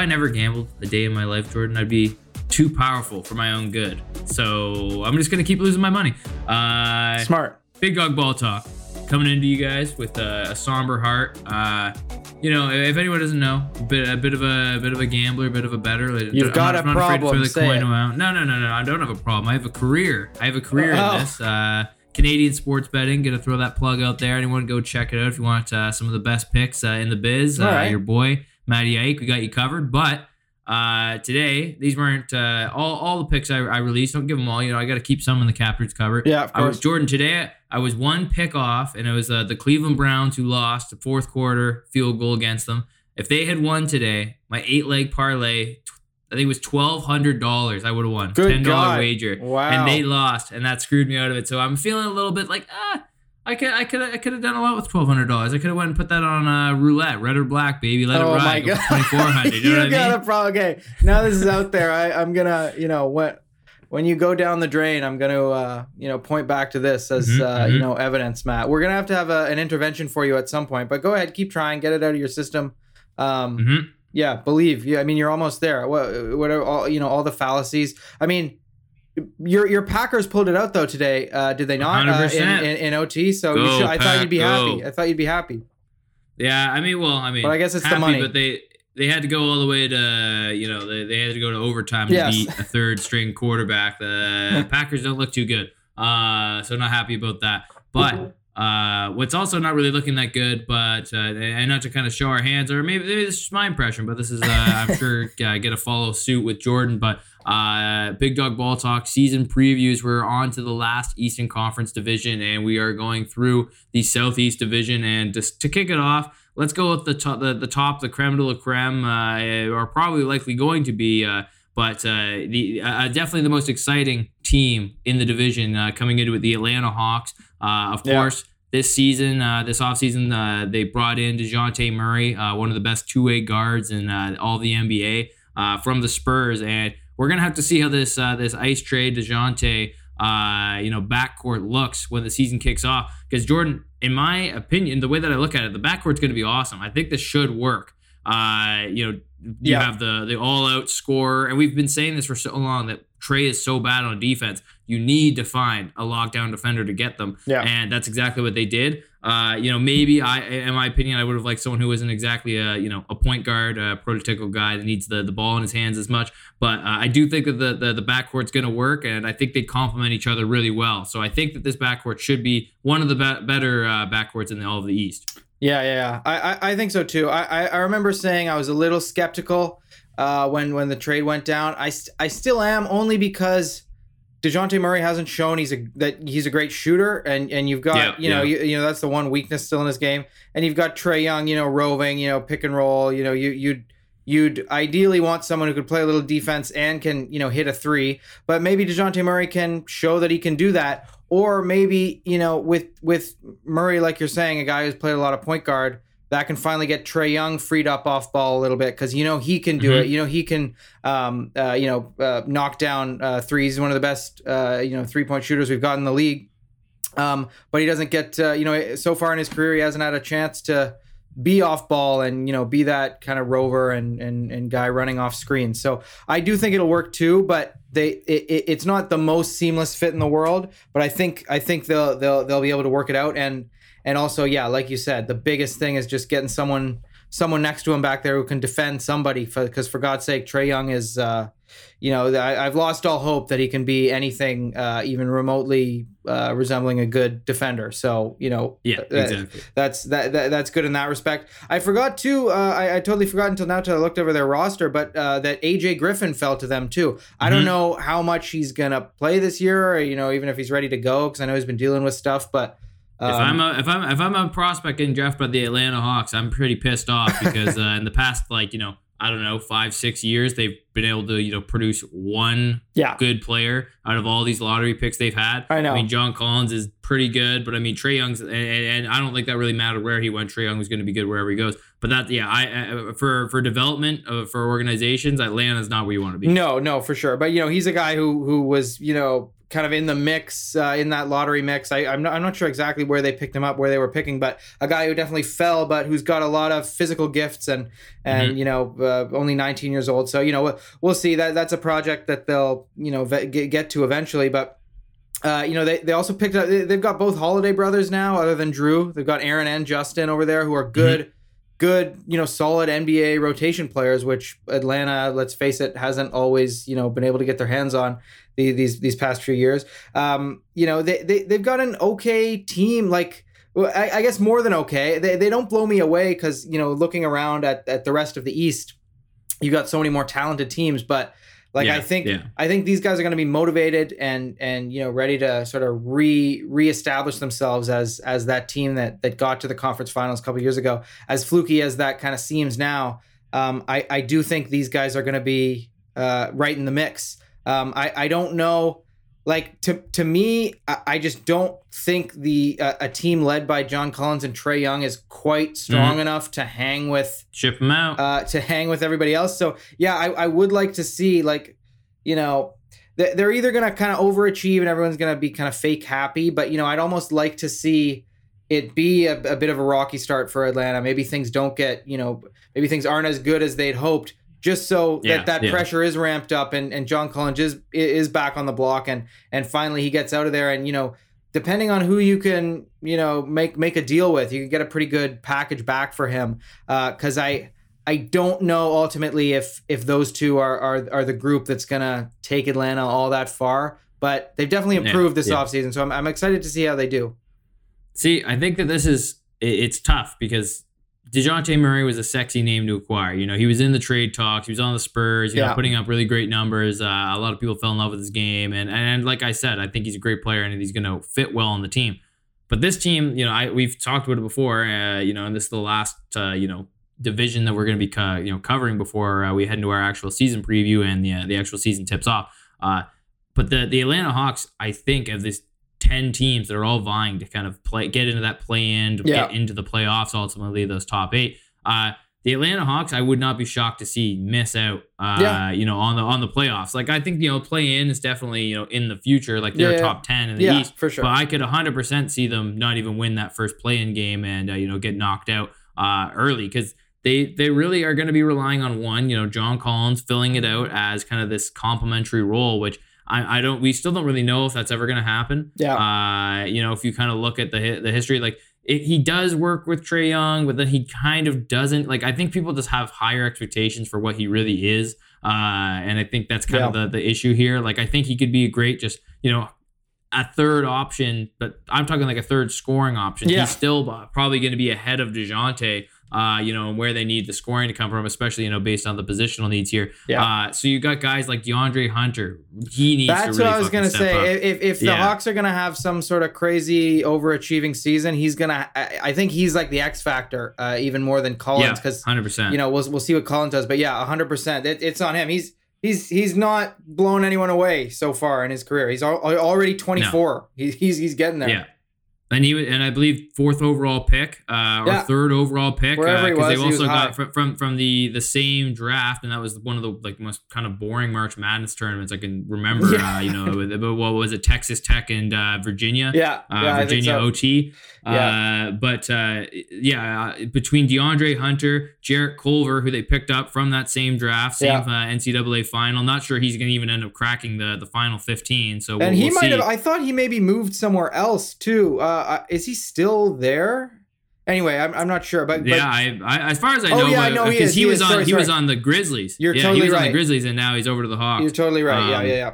I never gambled a day in my life, Jordan, I'd be too powerful for my own good. So I'm just gonna keep losing my money. Uh, Smart. Big dog ball talk coming into you guys with a, a somber heart. Uh, you know, if anyone doesn't know, a bit, a bit of a, a bit of a gambler, a bit of a better. You've I'm got not, a not problem, the say coin it. around. No, no, no, no. I don't have a problem. I have a career. I have a career Oh. in this. Uh, Canadian sports betting. Gonna throw that plug out there. Anyone go check it out if you want uh, some of the best picks uh, in the biz. Uh, All right. Your boy Matty Ike, we got you covered. But uh, today, these weren't uh, all all the picks I, I released. Don't give them all. You know, I got to keep some in the captors covered. Yeah, of I was course. Jordan today. I was one pick off, and it was uh, the Cleveland Browns who lost the fourth quarter field goal against them. If they had won today, my eight leg parlay, I think it was twelve hundred dollars. I would have won Good ten dollar wager, Wow. and they lost, and that screwed me out of it. So I'm feeling a little bit like ah. I could, I could, I could have done a lot with twelve hundred dollars. I could have went and put that on uh, roulette, red or black, baby. Let oh it ride. god. Twenty four hundred. You know what I got mean? a problem. Okay, now this is out there. I, I'm gonna, you know, when when you go down the drain, I'm gonna, uh, you know, point back to this as, Mhm, uh, you mhm. know, evidence, Matt. We're gonna have to have a, an intervention for you at some point, but go ahead, keep trying, get it out of your system. Um, hmm Yeah, believe. Yeah, I mean, you're almost there. What, what are all, you know, all the fallacies? I mean. Your your Packers pulled it out though today, uh, did they not? Uh, in, in, in OT, so Go, should, I thought you'd be go. happy. I thought you'd be happy. Yeah, I mean, well, I mean, But I guess it's the money. But they they had to go all the way to you know they, they had to go to overtime to Yes. beat a third string quarterback. The Packers don't look too good, uh, so not happy about that. But uh, what's also not really looking that good, but uh, and not to kind of show our hands, or maybe, maybe this is my impression, but this is uh, I'm sure uh, get a follow suit with Jordan, but. Uh, Big Dog Ball Talk season previews. We're on to the last Eastern Conference division, and we are going through the Southeast Division. And just to kick it off, let's go with the top, the, the top, the creme de la creme, uh, are probably likely going to be, uh, but uh, the uh, definitely the most exciting team in the division uh, coming into it, the Atlanta Hawks. Uh, of Yeah. course, this season, uh, this offseason, uh, they brought in DeJounte Murray, uh, one of the best two way guards in uh, all the NBA uh, from the Spurs. And we're going to have to see how this uh, this ice trade, DeJounte, uh, you know, backcourt looks when the season kicks off. Because Jordan, in my opinion, the way that I look at it, the backcourt's going to be awesome. I think this should work. Uh, you know, you Yeah. have the the all out scorer, and we've been saying this for so long that Trae is so bad on defense. You need to find a lockdown defender to get them, Yeah. and that's exactly what they did. Uh, you know, maybe I, in my opinion, I would have liked someone who isn't exactly a you know a point guard, a prototypical guy that needs the, the ball in his hands as much. But uh, I do think that the the, the backcourt's going to work, and I think they complement each other really well. So I think that this backcourt should be one of the be- better uh, backcourts in the, all of the East. Yeah, yeah, yeah. I, I, I think so too. I, I, I remember saying I was a little skeptical uh, when when the trade went down. I, st- I still am only because Dejounte Murray hasn't shown he's a that he's a great shooter, and and you've got Yeah, you know yeah. you, you know that's the one weakness still in his game, and you've got Trae Young, you know, roving, you know, pick and roll. You know, you you'd you'd ideally want someone who could play a little defense and can you know hit a three, but maybe Dejounte Murray can show that he can do that, or maybe you know with with Murray, like you're saying, a guy who's played a lot of point guard that can finally get Trae Young freed up off ball a little bit because you know he can do Mhm. it. You know he can, um, uh, you know, uh, knock down uh, threes. He's one of the best, uh, you know, three point shooters we've got in the league. Um, but he doesn't get, uh, you know, so far in his career he hasn't had a chance to be off ball and you know be that kind of rover and and and guy running off screens. So I do think it'll work too, but they it, it- it's not the most seamless fit in the world. But I think I think they'll they'll they'll be able to work it out and and also yeah, like you said, the biggest thing is just getting someone someone next to him back there who can defend somebody because for God's sake, Trae Young is. Uh, you know, I, I've lost all hope that he can be anything uh, even remotely uh, resembling a good defender. So, you know, Yeah, that- exactly. that's that, that that's good in that respect. I forgot too. Uh, I, I totally forgot until now. Till I looked over their roster, but uh, that AJ Griffin fell to them too. I don't Mhm. know how much he's gonna play this year, or you know, even if he's ready to go, because I know he's been dealing with stuff. But um, if I'm a if I'm if I'm a prospect getting drafted by the Atlanta Hawks, I'm pretty pissed off because uh, in the past like you know I don't know five six years they've been able to you know produce one yeah, good player out of all these lottery picks they've had. I know. I mean John Collins is pretty good, but I mean Trae Young's and, and, and I don't think that really mattered where he went. Trae Young was going to be good wherever he goes. But that yeah I uh, for for development uh, for organizations Atlanta's not where you want to be. no, no, for sure. But you know, he's a guy who who was you know kind of in the mix uh, in that lottery mix. I, I'm not I'm not sure exactly where they picked him up, where they were picking, but a guy who definitely fell, but who's got a lot of physical gifts and and Mhm. you know uh, only 19 years old. So you know we'll, we'll see that that's a project that they'll you know ve- get, to eventually, but. Uh, you know they, they also picked up they- they've got both holiday brothers now other than Jrue they've got aaron and justin over there who are good good you know solid nba rotation players which atlanta let's face it hasn't always you know been able to get their hands on the, these these past few years um you know they, they they've got an okay team like I, I guess more than okay they, they don't blow me away because you know looking around at, at the rest of the east you've got so many more talented teams but like Yeah, i think yeah. I think these guys are going to be motivated and and you know ready to sort of re reestablish themselves as as that team that that got to the conference finals a couple years ago. As fluky as that kind of seems now, um, I I do think these guys are going to be uh, right in the mix. Um, I I don't know. Like to to me, I, I just don't think the uh, a team led by John Collins and Trae Young is quite strong enough to hang with Ship him out. uh, to hang with everybody else. So yeah, I, I would like to see like, you know, they- they're either gonna kind of overachieve and everyone's gonna be kind of fake happy, but you know, I'd almost like to see it be a, a bit of a rocky start for Atlanta. Maybe things don't get, you know, maybe things aren't as good as they'd hoped. Just so Yeah, that that yeah. pressure is ramped up and, and John Collins is is back on the block and and finally he gets out of there and you know depending on who you can you know make make a deal with you can get a pretty good package back for him uh, because I I don't know ultimately if if those two are are, are the group that's gonna take Atlanta all that far, but they've definitely Yeah, improved this yeah. offseason, so I'm, I'm excited to see how they do. See, I think that this is it's tough because Dejounte Murray was a sexy name to acquire. You know, he was in the trade talks, he was on the Spurs, you Yeah. know, putting up really great numbers. Uh, a lot of people fell in love with his game, and and like I said, I think he's a great player and he's going to fit well on the team. But this team, you know, I we've talked about it before. Uh, you know, and this is the last, uh, you know, division that we're going to be, co- you know, covering before uh, we head into our actual season preview and the uh, the actual season tips off. Uh, but the the Atlanta Hawks, I think, of this ten teams that are all vying to kind of play get into that play in, Yeah. get into the playoffs, ultimately those top eight. Uh, the Atlanta Hawks, I would not be shocked to see miss out. Uh, Yeah. you know, on the on the playoffs. Like I think you know, play in is definitely you know in the future. Like they're Yeah, top ten in the Yeah, East. for sure. But I could 100% see them not even win that first play-in game and uh, you know get knocked out uh, early because they they really are going to be relying on one, you know, John Collins filling it out as kind of this complementary role, which I, I don't we still don't really know if that's ever going to happen. Yeah. Uh, you know, if you kind of look at the the history, like it, he does work with Trae Young, but then he kind of doesn't. Like I think people just have higher expectations for what he really is, uh, and I think that's kind of the the issue here. Like I think he could be a great, just you know, a third option, but I'm talking like a third scoring option. Yeah. He's still uh, probably going to be ahead of Dejounte. Uh, you know, and where they need the scoring to come from, especially you know based on the positional needs here. Yeah. Uh, so you got guys like DeAndre Hunter. He needs. That's to really what I was gonna say. up. If if, the Yeah. Hawks are gonna have some sort of crazy overachieving season, he's gonna. I, I think he's like the X factor, uh, even more than Collins, because hundred percent. you know we'll we'll see what Collins does. But yeah, hundred percent, it, it's on him. He's he's he's not blown anyone away so far in his career. He's al- already twenty four. He, he's he's getting there. Yeah. And he was- and I believe fourth overall pick, uh, or Yeah. they're overall pick, because they he was also got from, from from the the same draft, and that was one of the like most kind of boring March Madness tournaments I can remember. Yeah. Uh, you know, but what was it, Texas Tech and uh, Virginia? yeah, Uh, yeah, Virginia so. OT. Yeah. Uh, but uh, yeah, uh, between DeAndre Hunter, Jarrett Culver, who they picked up from that same draft, same Yeah. uh, NCAA final. Not sure he's going to even end up cracking the the final 15. So we'll, And he we'll might see. have. I thought he maybe moved somewhere else too. Uh, uh, is he still there? Anyway, I'm, I'm not sure, but, but Yeah, I, I as far as I Oh, know, yeah, I but- he he, he was is. on Sorry, he was on the Grizzlies. You're yeah, totally he was on the Grizzlies, and now he's over to the Hawks. you're totally right. yeah, Um, yeah, yeah.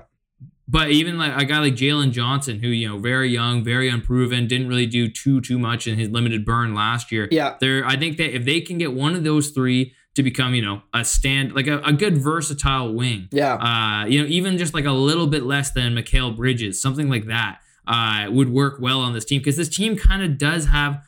But even like a guy like Jalen Johnson, who you know, very young, very unproven, didn't really do too too much in his limited burn last year. Yeah. There, I think that if they can get one of those three to become, you know, a stand like a, a good versatile wing, Yeah. uh, you know, even just like a little bit less than Mikal Bridges, something like that, uh, would work well on this team because this team kind of does have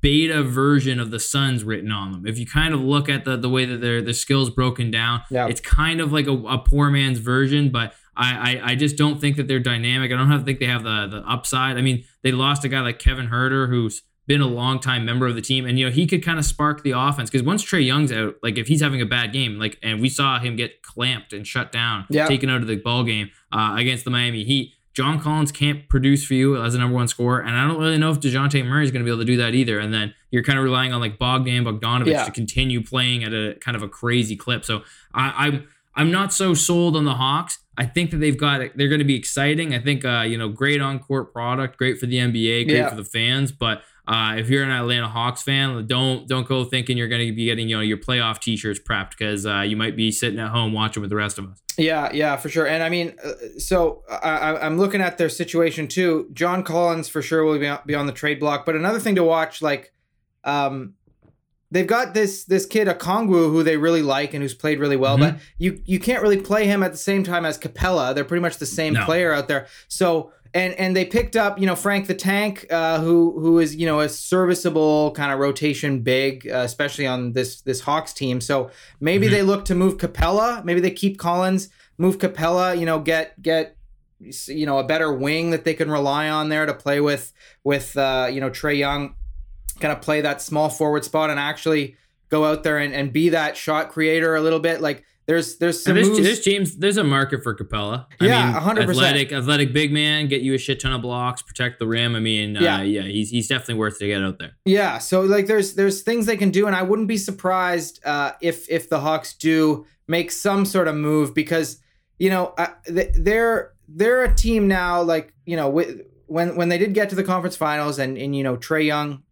beta version of the Suns written on them. If you kind of look at the the way that their their skills broken down, Yeah. it's kind of like a, a poor man's version, but. I, I, I just don't think that they're dynamic. I don't have, think they have the the upside. I mean, they lost a guy like Kevin Huerter, who's been a long time member of the team, and you know he could kind of spark the offense because once Trae Young's out, like if he's having a bad game, like and we saw him get clamped and shut down, Yeah. taken out of the ball game uh, against the Miami Heat. John Collins can't produce for you as a number one scorer, and I don't really know if Dejounte Murray is going to be able to do that either. And then you're kind of relying on like Bogdan Bogdanovic Yeah. to continue playing at a kind of a crazy clip. So I, I'm I'm not so sold on the Hawks. I think that they've got they're going to be exciting. I think uh, you know great on court product, great for the NBA, great Yeah. for the fans. But uh, if you're an Atlanta Hawks fan, don't don't go thinking you're going to be getting you know your playoff T-shirts prepped because uh, you might be sitting at home watching with the rest of us. Yeah, yeah, for sure. And I mean, uh, so I, I- I'm looking at their situation too. John Collins for sure will be on, be on the trade block. But another thing to watch, like, um, they've got this this kid Okongwu who they really like and who's played really well. Mhm. But you you can't really play him at the same time as Capela. They're pretty much the same No. player out there. So. And, and they picked up you know Frank the Tank uh, who who is you know a serviceable kind of rotation big uh, especially on this this Hawks team so maybe Mhm. they look to move Capela maybe they keep Collins move Capela, you know, get get you know a better wing that they can rely on there to play with with uh, you know Trae Young, kind of play that small forward spot and actually go out there and, and be that shot creator a little bit. Like there's there's some there's, there's James. There's a market for Capela. I Yeah, mean, 100%. Athletic, athletic big man, get you a shit ton of blocks, protect the rim. I mean, uh, Yeah. yeah, he's he's definitely worth to get out there. Yeah, so like there's there's things they can do, and I wouldn't be surprised uh, if if the Hawks do make some sort of move because you know uh, they're they're a team now like you know with, when when they did get to the conference finals and and you know Trae Young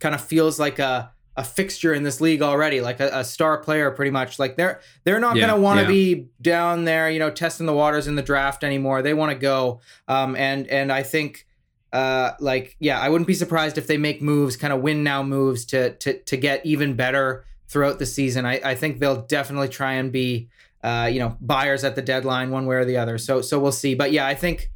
kind of feels like a a fixture in this league already, like a, a star player pretty much. Like they're they're not Yeah, gonna want to yeah. be down there, you know, testing the waters in the draft anymore. They want to go, um, and and I think uh like yeah i wouldn't be surprised if they make moves kind of win now moves to to to get even better throughout the season i i think they'll definitely try and be uh you know buyers at the deadline one way or the other so so we'll see but yeah i think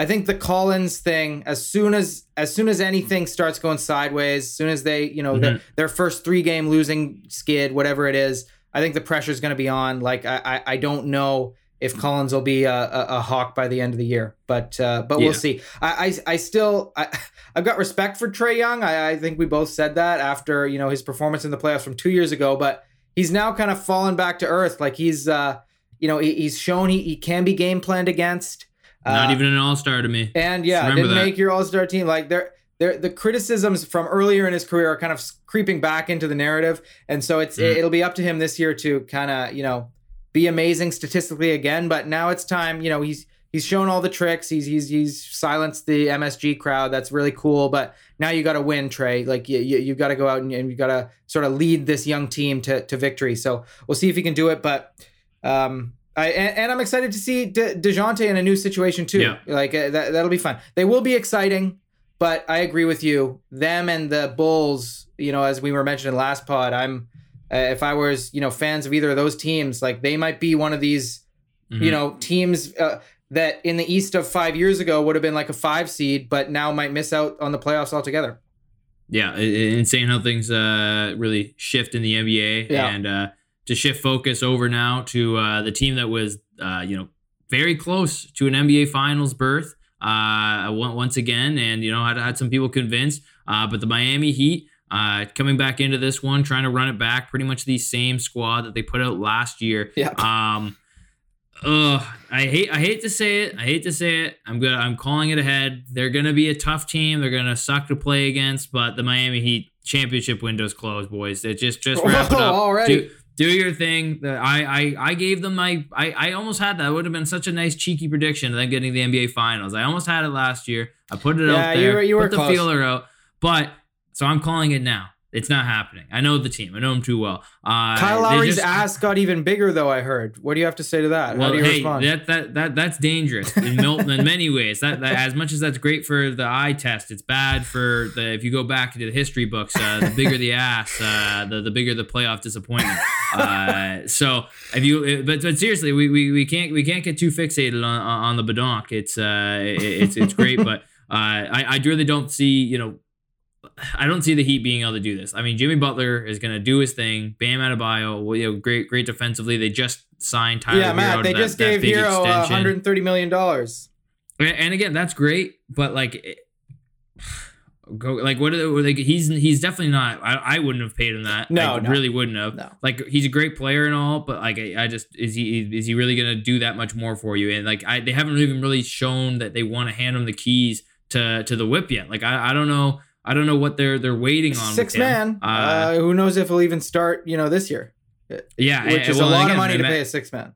i think the collins thing as soon as as soon as anything starts going sideways as soon as they you know their, their first three game losing skid whatever it is i think the pressure is going to be on like i i, I don't know if Collins will be a, a, a hawk by the end of the year, but uh, but Yeah. we'll see. I, I I still I, I've got respect for Trae Young. I, I think we both said that after you know his performance in the playoffs from two years ago, but he's now kind of fallen back to earth. Like he's uh you know he, he's shown he, he can be game planned against. Not Uh, even an all star to me. and yeah, Remember didn't that. make your All Star team. Like they're, they're, the criticisms from earlier in his career are kind of creeping back into the narrative, and so it's Mm. it'll be up to him this year to kind of you know be amazing statistically again. But now it's time. You know he's he's shown all the tricks. He's he's he's silenced the MSG crowd. That's really cool. But now you got to win, Trae. Like you you, you got to go out and, and you got to sort of lead this young team to to victory. So we'll see if he can do it. But um, I and, and I'm excited to see De, Dejounte in a new situation too. Yeah. Like uh, that that'll be fun. They will be exciting, but I agree with you. Them and the Bulls, you know, as we were mentioning last pod, I'm uh, if I was you know fans of either of those teams, like they might be one of these Mhm. you know teams. Uh, that in the East of five years ago would have been like a five seed, but now might miss out on the playoffs altogether. yeah, insane how things uh, really shift in the NBA Yeah. and uh, to shift focus over now to uh, the team that was uh, you know very close to an NBA Finals berth uh, once again, and you know had had some people convinced, uh, but the Miami Heat. Uh, coming back into this one, trying to run it back, pretty much the same squad that they put out last year. Yeah. Um, ugh, I hate I hate to say it. I hate to say it. I'm gonna I'm calling it ahead. They're gonna be a tough team. They're gonna suck to play against, but the Miami Heat championship window's closed, boys. It just just wrap it up. Already. Do, do your thing. The- I, I I gave them my I, I almost had that. It would have been such a nice cheeky prediction of them getting the NBA finals. I almost had it last year. I put it Yeah, out you there. were- you were put the close. feeler out. But so I'm calling it now. It's not happening. I know the team. I know them too well. Uh, Kyle Lowry's just- ass got even bigger, though. I heard. What do you have to say to that? How well, do you hey, respond? that, that that that's dangerous in, in many ways. That, that as much as that's great for the eye test, it's bad for the if you go back into the history books. Uh, the bigger the ass, uh, the the bigger the playoff disappointment. Uh, so if you, but, but seriously, we, we, we can't we can't get too fixated on on the badonk. It's uh it- it's it's great, but uh, I I really don't see you know. I don't see the Heat being able to do this. I mean, Jimmy Butler is going to do his thing. Bam Adebayo, well, you know, great, great defensively. They just signed Tyler. yeah, Matt. to They that- just gave Herro uh, 130 million dollars. And- again, that's great, but like, it- go like what are they, like he's he's definitely not I, I wouldn't have paid him that No, I no. really wouldn't have No. like he's a great player and all but like I, I just is he is he really gonna do that much more for you and like I they haven't even really shown that they want to hand him the keys to to the whip yet like I, I don't know I don't know what they're they're waiting on Six man. him. Uh, who knows if he'll even start? You know, this year, yeah which and- is well, a lot again, of money to Ma- pay a six man.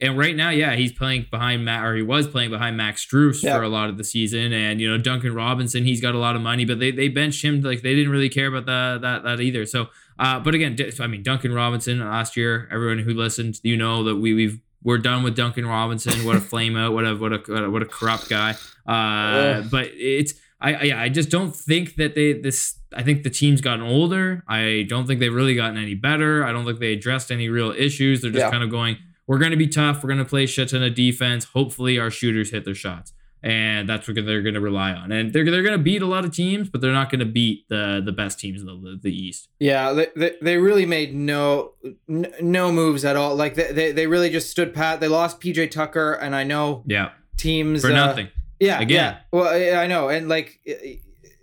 And right now, yeah, he's playing behind Matt, or he was playing behind Max Strus Yeah. for a lot of the season. And you know, Duncan Robinson, he's got a lot of money, but they they benched him. Like they didn't really care about that that that either. So, uh, but again, I mean, Duncan Robinson last year, everyone who listened, you know that we we've we're done with Duncan Robinson. What a flame out! What a what a what a, what a corrupt guy. Uh, but it's I, I yeah, I just don't think that they this. I think the team's gotten older. I don't think they've really gotten any better. I don't think they addressed any real issues. They're just Yeah. kind of going. We're going to be tough. We're going to play shit ton of defense. Hopefully, our shooters hit their shots, and that's what they're going to rely on. And they're they're going to beat a lot of teams, but they're not going to beat the the best teams in the the East. Yeah, they, they, they really made no no moves at all. Like they, they, they really just stood pat. They lost PJ Tucker, and I know Yeah, teams for uh, nothing. Yeah, Again. yeah. Well, I know, and like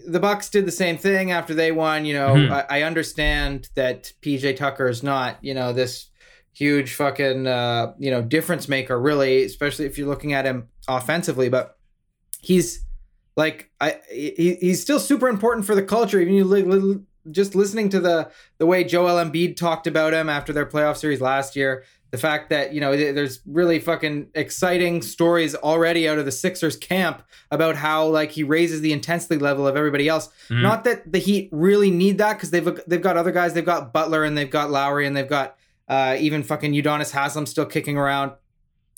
the Bucks did the same thing after they won. You know, Mhm. I, I understand that PJ Tucker is not, you know, this huge fucking, uh, you know, difference maker, really, especially if you're looking at him offensively. But he's like, I he, he's still super important for the culture. Even you li- li- just listening to the the way Joel Embiid talked about him after their playoff series last year the fact that you know there's really fucking exciting stories already out of the Sixers camp about how like he raises the intensity level of everybody else. Mhm. Not that the Heat really need that because they've they've got other guys. They've got Butler and they've got Lowry and they've got uh, even fucking Udonis Haslem still kicking around.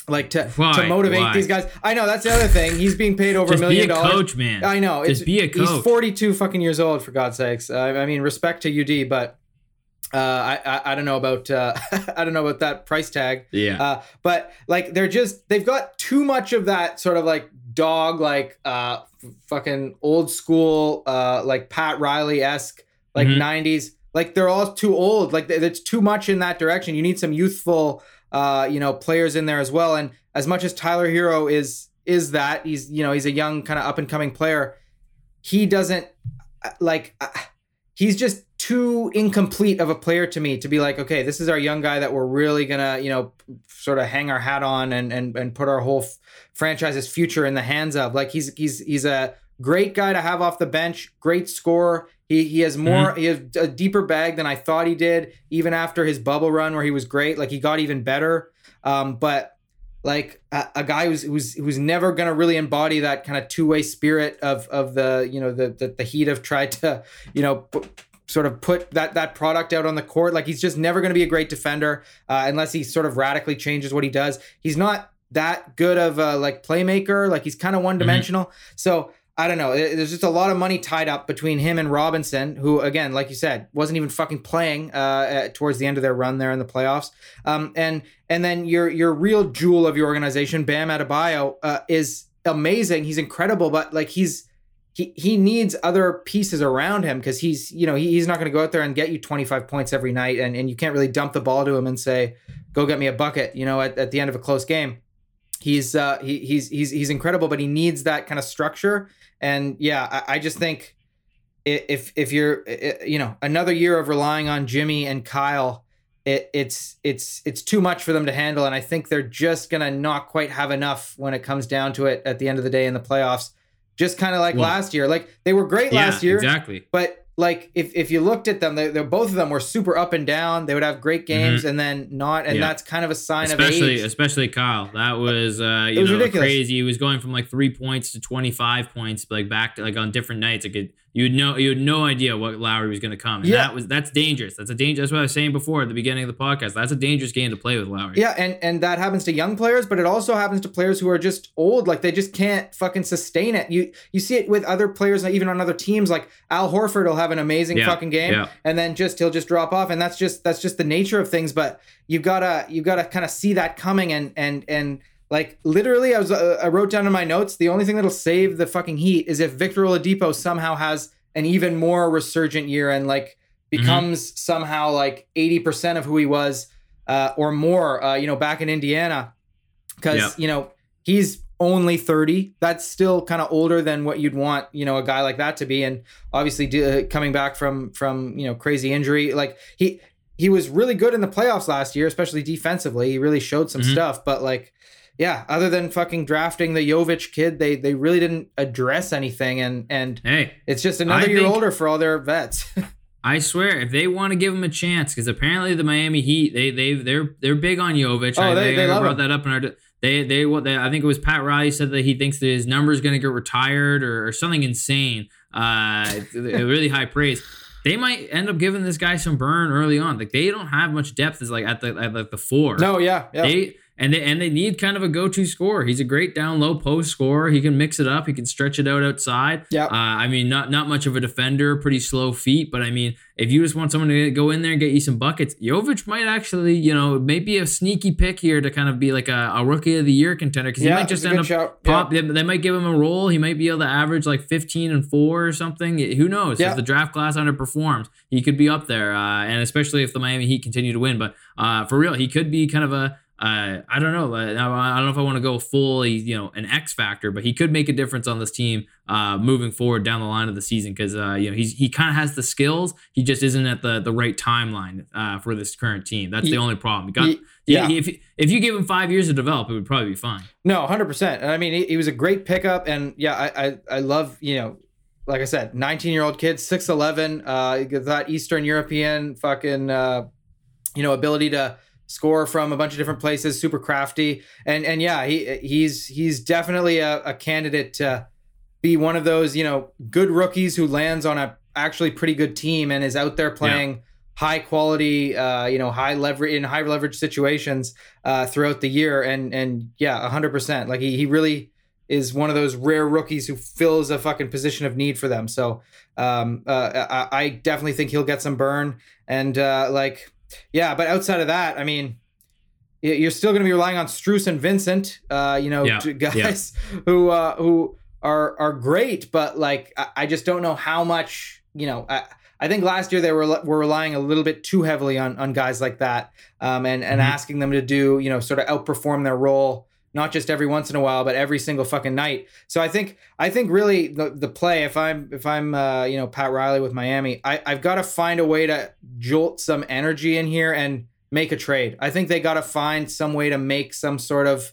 Like to to motivate Why? these guys. I know that's the other thing. He's being paid over a million a dollars. coach, man. I know. Just be a He's coach. 42 fucking years old, for God's sakes. Uh, I mean, respect to UD, but uh, I, I I don't know about uh, I don't know about that price tag. yeah, Uh, but like they're just they've got too much of that sort of like dog like uh f- fucking old school uh like Pat Riley esque like Mhm. 90s like they're all too old. Like it's too much in that direction. You need some youthful uh you know players in there as well. And as much as Tyler Herro is is that he's you know he's a young kind of up and coming player he doesn't uh, like uh, he's just too incomplete of a player to me to be like okay this is our young guy that we're really gonna you know sort of hang our hat on and and, and put our whole f- franchise's future in the hands of. Like he's he's he's a great guy to have off the bench great scorer. He he has more he has a deeper bag than I thought he did even after his bubble run where he was great. Like he got even better. Um but like a, a guy who's who's who's never gonna really embody that kind of two way spirit of of the you know the, the the Heat have tried to you know p- sort of put that that product out on the court. Like he's just never gonna be a great defender uh, unless he sort of radically changes what he does. He's not that good of a like playmaker. Like he's kind of one dimensional. So. I don't know. There's just a lot of money tied up between him and Robinson, who, again, like you said, wasn't even fucking playing uh, towards the end of their run there in the playoffs. Um, and and then your your real jewel of your organization, Bam Adebayo, uh, is amazing. He's incredible, but like he's he he needs other pieces around him because he's you know he, he's not going to go out there and get you 25 points every night, and and you can't really dump the ball to him and say, go get me a bucket, you know, at, at the end of a close game. He's uh he, he's he's he's incredible, but he needs that kind of structure. And yeah, I, I just think if if you're you know another year of relying on Jimmy and Kyle it, it's it's it's too much for them to handle, and I think they're just gonna not quite have enough when it comes down to it at the end of the day in the playoffs. Just kind of like Well- last year, like they were great yeah, last year, exactly. but like if, if you looked at them, they, both of them were super up and down. They would have great games and then not, and Mm-hmm. Yeah. that's kind of a sign especially of age. especially Kyle. That was uh you was know ridiculous. crazy. He was going from like three points to twenty five points, like back to like on different nights. Like it, you would know you had no idea what Lowry was going to come. And Yeah. that was that's dangerous. That's a danger. That's what I was saying before at the beginning of the podcast. That's a dangerous game to play with Lowry. Yeah, and and that happens to young players, but it also happens to players who are just old. Like they just can't fucking sustain it. You you see it with other players, even on other teams. Like Al Horford will have an amazing Yeah, fucking game, yeah. and then just he'll just drop off, and that's just that's just the nature of things. But you gotta you gotta kind of see that coming, and and and like literally, I was uh, I wrote down in my notes the only thing that'll save the fucking Heat is if Victor Oladipo somehow has an even more resurgent year and like becomes somehow like eighty percent of who he was uh, or more, uh, you know, back in Indiana, because you know he's only 30. That's still kind of older than what you'd want, you know, a guy like that to be. And obviously, uh, coming back from from you know crazy injury, like he he was really good in the playoffs last year, especially defensively. He really showed some mm-hmm. stuff, but like. Yeah, other than fucking drafting the Jovic kid, they they really didn't address anything, and and hey, it's just another I year older for all their vets. I swear, if they want to give him a chance, because apparently the Miami Heat, they they they're they're big on Jovic. Oh, they, they, they brought him. that up in our. They they what they, I think it was Pat Riley said that he thinks that his number is going to get retired or, or something insane. Uh, really high praise. They might end up giving this guy some burn early on. Like they don't have much depth as like at the at like the four. No, yeah, yeah. They and they and they need kind of a go-to scorer. He's a great down low post scorer. He can mix it up. He can stretch it out outside. Yeah. Uh, I mean, not not much of a defender, pretty slow feet, but I mean, if you just want someone to go in there and get you some buckets, Jovic might actually, you know, maybe a sneaky pick here to kind of be like a, a rookie of the year contender because yeah, he might just end up shout. pop. Yeah. They, they, might give him a role. He might be able to average like 15 and four or something. Who knows? Yeah. If the draft class underperforms, he could be up there, uh, and especially if the Miami Heat continue to win. But uh, for real, he could be kind of a uh, I don't know. I don't know if I want to go fully, you know, an X factor, but he could make a difference on this team uh, moving forward down the line of the season because uh, you know he's he kind of has the skills. He just isn't at the the right timeline uh, for this current team. That's the only problem. He got, he, yeah. He, if if you give him five years to develop, it would probably be fine. No, hundred percent. And I mean, he, he was a great pickup, and yeah, I I, I love you know like I said, 19 year old kid, 6'11, uh, that Eastern European fucking, uh, you know, ability to score from a bunch of different places, super crafty, and and yeah, he he's he's definitely a, a candidate to be one of those you know good rookies who lands on a actually pretty good team and is out there playing. Yeah. High quality, uh, you know, high leverage in high leverage situations uh, throughout the year, and and yeah, hundred percent. Like he he really is one of those rare rookies who fills a fucking position of need for them. So um, uh, I, I, definitely think he'll get some burn. And uh, like yeah, but outside of that, I mean, you're still going to be relying on Strus and Vincent, uh, you know, yeah. guys yeah. who uh, who are are great, but like I, just don't know how much, you know. I, I think last year they were were relying a little bit too heavily on on guys like that, um, and and mm-hmm. asking them to do you know sort of outperform their role not just every once in a while, but every single fucking night. So I think I think really the, the play, if I'm if I'm uh, you know Pat Riley with Miami, I, I've got to find a way to jolt some energy in here and make a trade. I think they got to find some way to make some sort of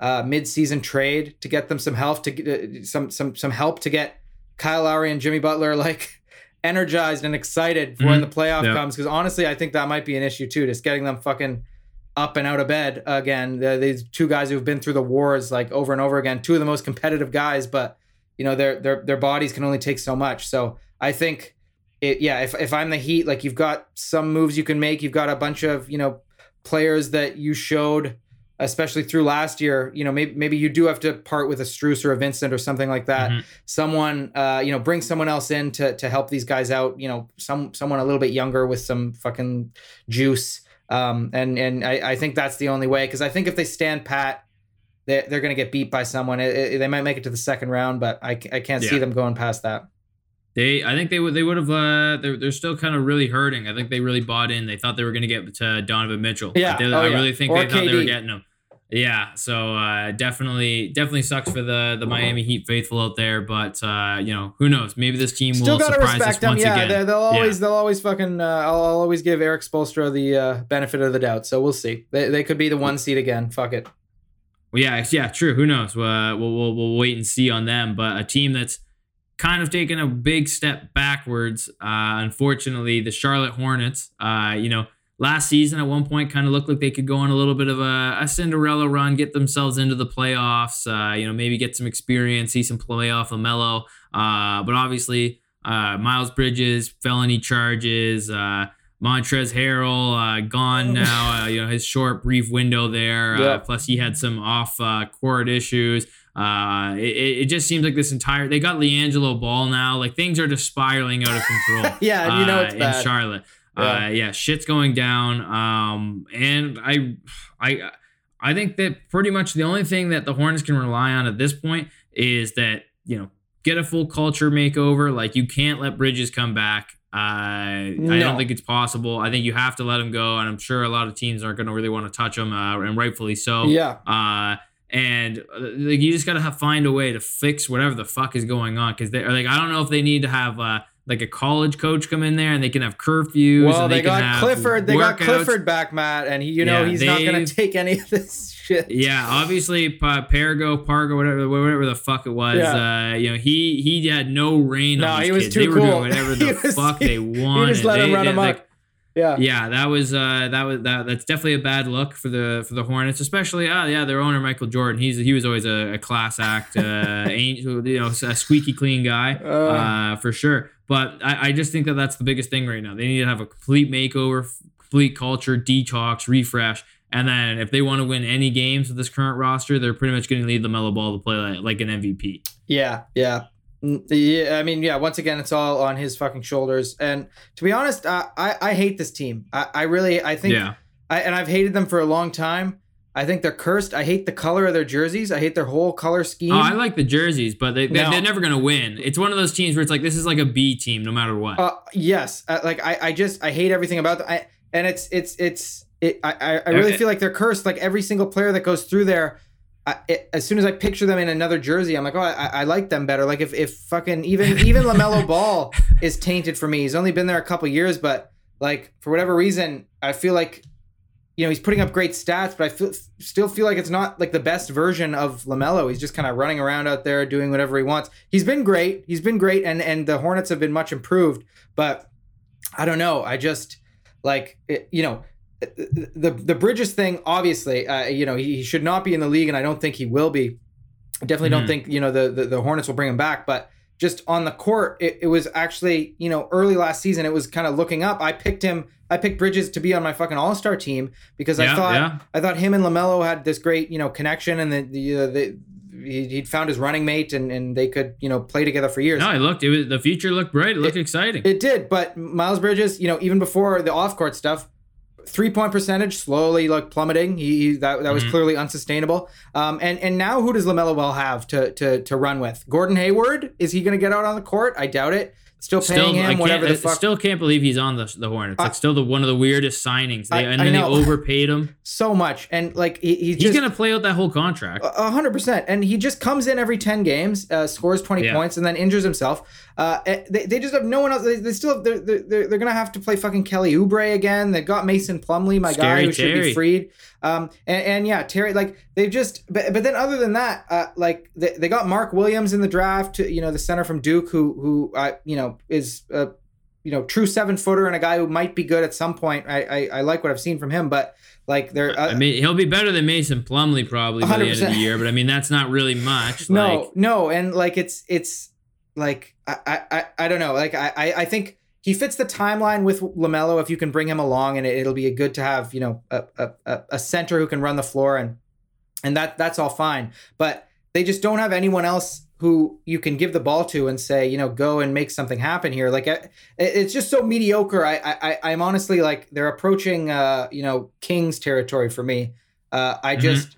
uh, mid-season trade to get them some help to get uh, some some some help to get Kyle Lowry and Jimmy Butler like energized and excited for mm-hmm. when the playoff yeah. comes. Because honestly, I think that might be an issue too, just getting them fucking up and out of bed again. The, these two guys who've been through the wars like over and over again, two of the most competitive guys, but you know their their their bodies can only take so much. So I think it yeah, if if I'm the Heat, like you've got some moves you can make, you've got a bunch of, you know, players that you showed especially through last year, you know, maybe maybe you do have to part with a Strus or a Vincent or something like that. Mm-hmm. Someone, uh, you know, bring someone else in to to help these guys out. You know, some someone a little bit younger with some fucking juice. Um, and and I, I think that's the only way because I think if they stand pat, they they're going to get beat by someone. It, it, they might make it to the second round, but I, I can't yeah. see them going past that. They, I think they would, they would have. Uh, they're, they're still kind of really hurting. I think they really bought in. They thought they were going to get to Donovan Mitchell. Yeah, they, oh, I yeah. really think or they KD. thought they were getting him. Yeah, so uh, definitely, definitely sucks for the the Miami Heat faithful out there. But uh, you know, who knows? Maybe this team Still will surprise us them. once yeah, again. They'll always, yeah. they'll always fucking. Uh, I'll, I'll, always give Erik Spoelstra the uh, benefit of the doubt. So we'll see. They, they could be the one seed again. Fuck it. Well, yeah, yeah, true. Who knows? Uh, we'll, we'll we'll wait and see on them. But a team that's kind of taken a big step backwards. Uh, unfortunately, the Charlotte Hornets. Uh, you know last season at one point kind of looked like they could go on a little bit of a, a Cinderella run, get themselves into the playoffs, uh, you know, maybe get some experience, see some playoff LaMelo. Uh, but obviously, uh, Miles Bridges, felony charges, uh, Montrezl Harrell uh, gone now. Uh, you know his short, brief window there. Uh, yeah. Plus, he had some off-court issues. Uh, it, it just seems like this entire they got LiAngelo Ball now. Like things are just spiraling out of control. yeah, you know it's uh, bad. in Charlotte. Yeah. Uh, yeah, shit's going down. Um, and I, I, I think that pretty much the only thing that the Hornets can rely on at this point is that you know get a full culture makeover. Like you can't let Bridges come back. Uh, no. I don't think it's possible. I think you have to let him go, and I'm sure a lot of teams aren't going to really want to touch him, uh, and rightfully so. Yeah. Uh, and uh, like you just gotta find a way to fix whatever the fuck is going on because they are like I don't know if they need to have uh, like a college coach come in there and they can have curfews. Well, and they, can got have Clifford. They got. Clifford back, Matt, and he, you know, Yeah, he's not going to take any of this shit. Yeah, obviously, Pa- Pargo, Pargo, whatever, whatever the fuck it was. Yeah. Uh, you know, he he had no reign No, on he was kids. too they were doing whatever He the was- fuck they wanted. he just let They- him run they- amok. like, Yeah. yeah, that was uh, that was that. That's definitely a bad look for the for the Hornets, especially. Ah, yeah, their owner Michael Jordan. He's he was always a, a class act, uh, ain't you know, a squeaky clean guy, uh, for sure. But I, I just think that that's the biggest thing right now. They need to have a complete makeover, complete culture detox, refresh. And then if they want to win any games with this current roster, they're pretty much going to need LaMelo Ball to play like, like an MVP. Yeah, yeah. Yeah, I mean, yeah. Once again, it's all on his fucking shoulders. And to be honest, I I, I hate this team. I, I really I think yeah. I, and I've hated them for a long time. I think they're cursed. I hate the color of their jerseys. I hate their whole color scheme. Oh, I like the jerseys, but they, they, No. they're never going to win. It's one of those teams where it's like, this is like a B team no matter what. uh, yes, uh, like I, I just I hate everything about them. I, and it's it's it's it. I I- I really Okay. feel like they're cursed. Like every single player that goes through there. I, it, as soon as I picture them in another jersey, I'm like, oh, I, I like them better. Like if, if fucking even even Lamelo Ball is tainted for me. He's only been there a couple years, but like for whatever reason, I feel like you know he's putting up great stats, but I feel, still feel like it's not like the best version of Lamelo. He's just kind of running around out there doing whatever he wants. He's been great. He's been great, and and the Hornets have been much improved. But I don't know. I just like it, you know the the Bridges thing. Obviously, uh, you know he, he should not be in the league, and I don't think he will be. I definitely don't Mhm. think you know the, the the Hornets will bring him back, but just on the court, it, it was actually you know early last season. It was kind of looking up. I picked him. I picked Bridges to be on my fucking All Star team because I thought yeah. I thought him and Lamelo had this great you know connection, and the the, uh, the he, he'd found his running mate, and and they could you know play together for years. No, it looked, it was, the future looked bright. It looked exciting. It did, but Miles Bridges, you know, even before the off court stuff, three point percentage slowly like plummeting. He, he that that was Mhm. clearly unsustainable. Um, and and now who does Lamelo Ball have to to to run with? Gordon Hayward is he going to get out on the court? I doubt it. Still paying Still, him whatever the fuck. still can't believe he's on the, the Hornets. I- Like, still the one of the weirdest signings. They, I- and then they overpaid him. so much, and like he, he's He's just going to play out that whole contract. A hundred percent, and he just comes in every ten games, uh, scores twenty Yeah. points, and then injures himself. Uh, eh, they, they just have no one else. They, they still they're, they're they're they're gonna have to play fucking Kelly Oubre again. They got Mason Plumlee, my guy, Scary who should be freed. Um, and, and yeah, Terry, like they've just, but, but then other than that, uh, like they, they got Mark Williams in the draft, you know, the center from Duke, who who uh, you know is a you know true seven footer and a guy who might be good at some point. I I, I like what I've seen from him, but like they're uh, I mean, he'll be better than Mason Plumlee probably by the end of the year, but I mean, that's not really much. no Like, no and like it's it's like I, I I I don't know like I I I think he fits the timeline with Lamelo if you can bring him along and it, it'll be good to have you know a a- a center who can run the floor and and that that's all fine but they just don't have anyone else who you can give the ball to and say you know go and make something happen here. Like I, it's just so mediocre. I, I i'm honestly like they're approaching uh you know kings territory for me. Uh i Mhm. just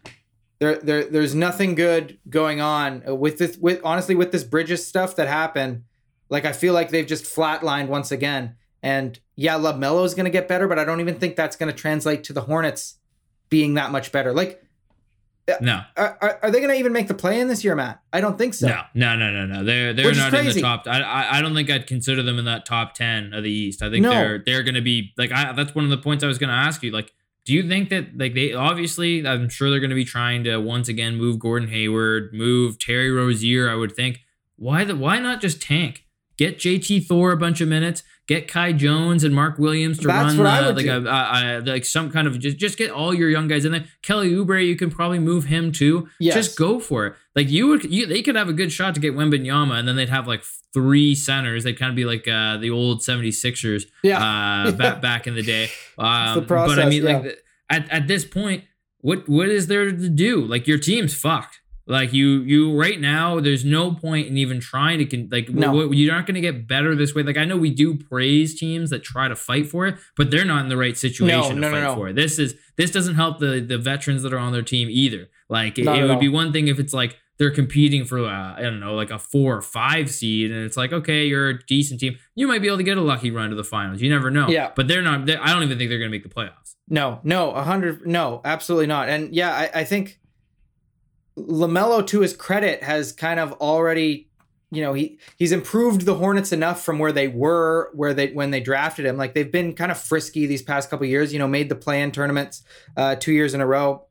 there, there there's nothing good going on with this with honestly with this bridges stuff that happened like i feel like they've just flatlined once again. And yeah LaMelo is going to get better but i don't even think that's going to translate to the hornets being that much better. Like no, are, are, are they going to even make the play in this year matt i don't think so no, no, no, no, no. They're they're Which not in the top. I, I I don't think I'd consider them in that top ten of the East. I think No. they're they're going to be like. I, that's one of the points I was going to ask you. Like, do you think that like they obviously? I'm sure they're going to be trying to once again move Gordon Hayward, move Terry Rozier. I would think. Why the why not just tank? Get JT Thor a bunch of minutes. Get Kai Jones and Mark Williams to That's run uh, like do. a uh, uh, like some kind of just just get all your young guys in there. Kelly Oubre, you can probably move him too. Yes. Just go for it. Like you would, you, they could have a good shot to get Wembanyama, and then they'd have like three centers. They'd kind of be like uh, the old 76ers yeah uh, back back in the day. Um, the process, but I mean, like yeah. the- at at this point, what what is there to do? Like your team's fucked. Like you you right now, there's no point in even trying to con- like No. w- w- you're not going to get better this way. Like I know we do praise teams that try to fight for it, but they're not in the right situation No, to no, fight no. for it. This is this doesn't help the the veterans that are on their team either. Like it, it would be one thing if it's like they're competing for uh, I don't know like a four or five seed, and it's like okay, you're a decent team. You might be able to get a lucky run to the finals. You never know. Yeah. but they're not. They're, I don't even think they're going to make the playoffs. No, no, a hundred, no, absolutely not. And yeah, I, I think Lamelo, to his credit, has kind of already, you know, he he's improved the Hornets enough from where they were, where they when they drafted him. Like they've been kind of frisky these past couple years. You know, made the play-in tournaments uh, two years in a row.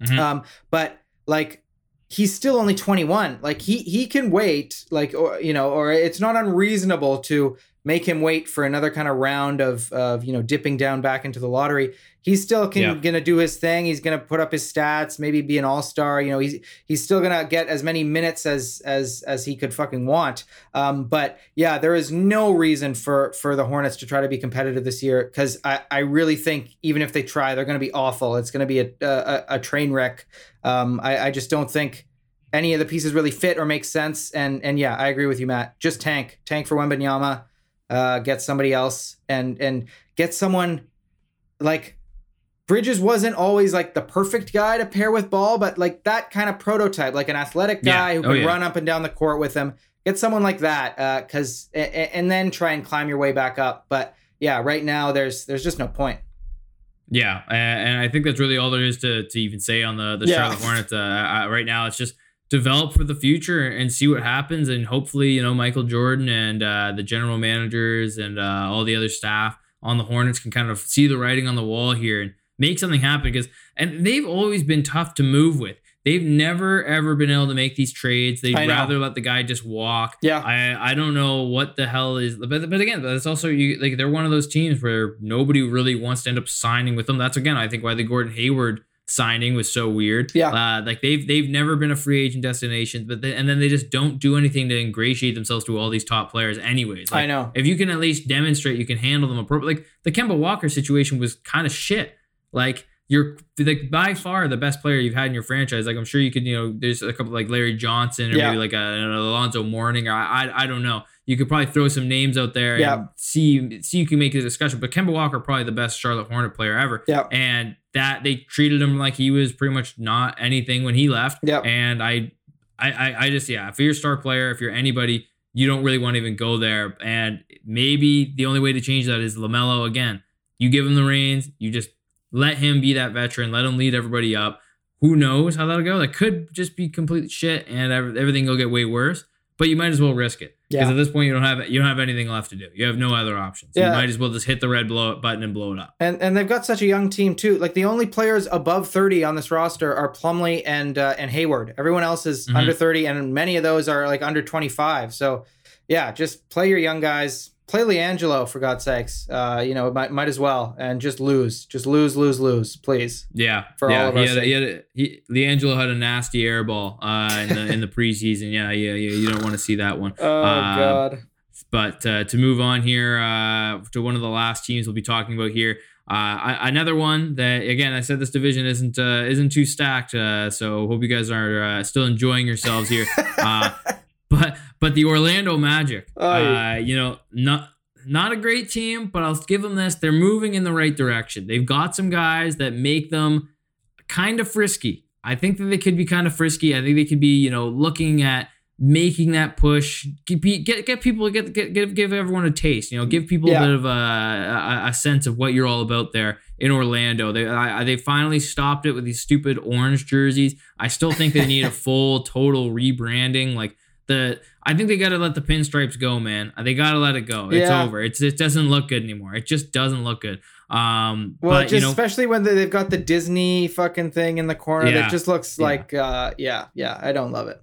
Mhm. Um, but like he's still only 21 like he he can wait like or you know or it's not unreasonable to make him wait for another kind of round of of you know dipping down back into the lottery he's still can, gonna do his thing. He's gonna put up his stats maybe be an all-star. You know he's he's still gonna get as many minutes as as as he could fucking want. Um but yeah there is no reason for for the hornets to try to be competitive this year because i i really think even if they try they're gonna be awful. It's gonna be a a, a train wreck. Um, I, I just don't think any of the pieces really fit or make sense. And and yeah, I agree with you, Matt. Just tank, tank for Wembanyama, uh, get somebody else, and and get someone like Bridges wasn't always like the perfect guy to pair with Ball, but like that kind of prototype, like an athletic Yeah. guy who Oh, can yeah. run up and down the court with him. Get someone like that, because and then try and climb your way back up. But yeah, right now there's there's just no point. Yeah, and I think that's really all there is to, to even say on the the Yeah. Charlotte Hornets. Uh, uh, right now, it's just develop for the future and see what happens, and hopefully, you know, Michael Jordan and uh, the general managers and uh, all the other staff on the Hornets can kind of see the writing on the wall here and make something happen. Because and they've always been tough to move with. They've never ever been able to make these trades. They'd rather let the guy just walk. Yeah. I I don't know what the hell is, but but again, that's also you like they're one of those teams where nobody really wants to end up signing with them. That's again, I think why the Gordon Hayward signing was so weird. Yeah. uh, like they've they've never been a free agent destination, but they, and then they just don't do anything to ingratiate themselves to all these top players, anyways. Like, I know. if you can at least demonstrate you can handle them appropriately. Like the Kemba Walker situation was kind of shit. Like you're like by far the best player you've had in your franchise. Like I'm sure you could, you know, there's a couple like Larry Johnson or Yeah. maybe like a, an Alonzo Mourning or I, I I don't know. You could probably throw some names out there Yeah. and see see you can make a discussion. But Kemba Walker probably the best Charlotte Hornet player ever. Yeah. And that they treated him like he was pretty much not anything when he left. Yeah. And I I I, I just yeah, if you're a star player, if you're anybody, you don't really want to even go there. And maybe the only way to change that is LaMelo again. You give him the reins, you just let him be that veteran, let him lead everybody up. Who knows how that'll go? That could just be complete shit, and everything will get way worse. But you might as well risk it because Yeah. at this point you don't have you don't have anything left to do. You have no other options. Yeah. You might as well just hit the red blow button and blow it up. And and they've got such a young team too. Like the only players above 30 on this roster are Plumlee and uh, and Hayward. Everyone else is Mhm. under 30 and many of those are like under 25. So yeah, just play your young guys. Play LiAngelo for God's sakes. Uh, you know, might might as well and just lose. Just lose, lose, lose, please. Yeah, For yeah. all of he our had, a- he had a, he, LiAngelo had a nasty air ball uh, in the in the preseason. Yeah, yeah, yeah. You don't want to see that one. Oh Uh, God. But uh, to move on here uh, to one of the last teams we'll be talking about here, uh, I, another one that again I said this division isn't uh, isn't too stacked. Uh, so hope you guys are uh, still enjoying yourselves here. But the Orlando Magic, Oh, uh, you know, not not a great team, but I'll give them this: they're moving in the right direction. They've got some guys that make them kind of frisky. I think that they could be kind of frisky. I think they could be, you know, looking at making that push, get get, get people get, get give give everyone a taste. You know, give people Yeah. a bit of a, a a sense of what you're all about there in Orlando. They I- they finally stopped it with these stupid orange jerseys. I still think they need a full total rebranding. Like the I think they got to let the pinstripes go, man. They got to let it go. It's Yeah. over. It's it doesn't look good anymore. It just doesn't look good. Um, Well, but just you know, especially when they- they've got the Disney fucking thing in the corner Yeah. that just looks Yeah. like uh yeah, yeah, I don't love it.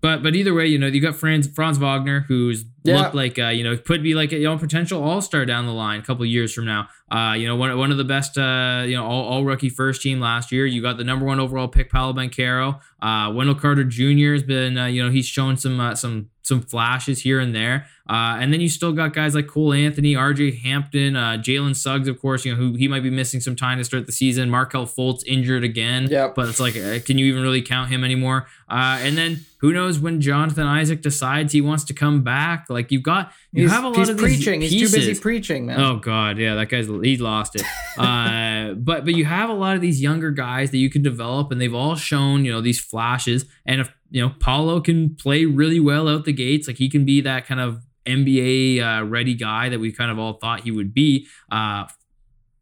But but either way, you know, you got Franz Franz Wagner, who's Yeah. looked like uh, you know could be like a you know potential All Star down the line a couple years from now. Uh, you know, one, one of the best uh, you know all, all rookie first team last year. You got the number one overall pick, Paolo Banchero. Uh, Wendell Carter Jr. has been uh, you know he's shown some uh, some some flashes here and there. Uh, and then you still got guys like Cole Anthony, RJ Hampton, uh, Jalen Suggs, of course, you know, who he might be missing some time to start the season. Markelle Fultz injured again. Yep. But it's like, can you even really count him anymore? Uh, and then who knows when Jonathan Isaac decides he wants to come back? Like you've got, you He's, have a lot he's of preaching. These He's too busy preaching, man. Oh God, yeah, that guy's he lost it. uh, but but you have a lot of these younger guys that you can develop, and they've all shown you know these flashes. And if you know Paolo can play really well out the gates, like he can be that kind of NBA uh, ready guy that we kind of all thought he would be. Uh,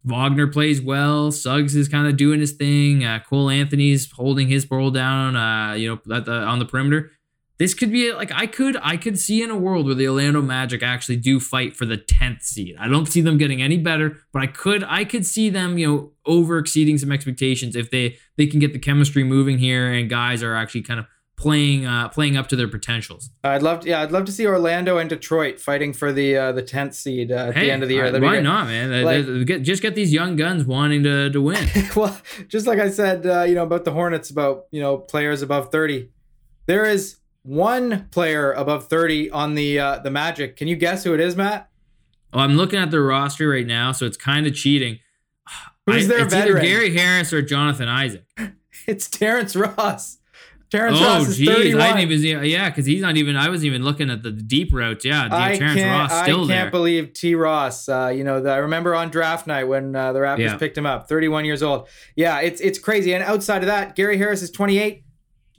Wagner plays well. Suggs is kind of doing his thing. Uh, Cole Anthony's holding his ball down. Uh, you know, at the, on the perimeter. This could be like I could I could see in a world where the Orlando Magic actually do fight for the tenth seed. I don't see them getting any better, but I could I could see them you know over exceeding some expectations if they they can get the chemistry moving here and guys are actually kind of playing uh, playing up to their potentials. I'd love, to, yeah, I'd love to see Orlando and Detroit fighting for the uh, the tenth seed uh, at Hey, the end of the year. That'd why not, man? Like- get, just get these young guns wanting to to win. well, just like I said, uh, you know about the Hornets, about you know players above thirty. There is one player above thirty on the uh, the Magic. Can you guess who it is, Matt? Oh, I'm looking at the roster right now, so it's kind of cheating. Who's I- their it's either? Gary Harris or Jonathan Isaac. It's Terrence Ross. Terrence oh, Ross is geez, thirty-one. I didn't even. Yeah, because he's not even. I wasn't even looking at the deep routes. Yeah, I Terrence can't, Ross still there. I can't there. believe T. Ross. Uh, you know, the, I remember on draft night when uh, the Raptors Yeah. picked him up, 31 years old. Yeah, it's it's crazy. And outside of that, Gary Harris is 28.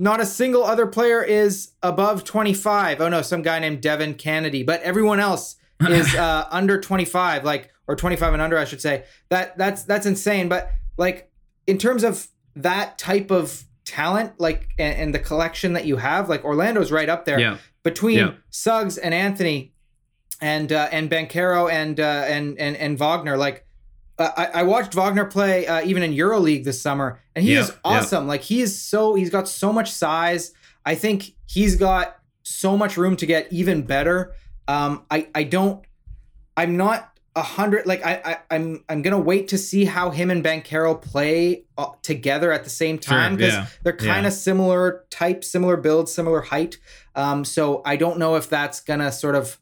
Not a single other player is above 25. Oh no, some guy named Devin Cannady, but everyone else is uh, under 25, like or 25 and under, I should say. That that's that's insane. But like in terms of that type of talent, like and, and the collection that you have, like Orlando's right up there yeah, between Yeah. Suggs and Anthony and uh, and Banchero and uh, and and and Wagner. Like uh, I, I watched Wagner play uh, even in EuroLeague this summer, and he Yeah, is yeah. awesome. Like he is so he's got so much size. I think he's got so much room to get even better. Um, I I don't. I'm not a hundred. Like I, I I'm I'm gonna wait to see how him and Banchero play uh, together at the same time because yeah, they're kind of similar type, similar build, similar height. Um, so I don't know if that's gonna sort of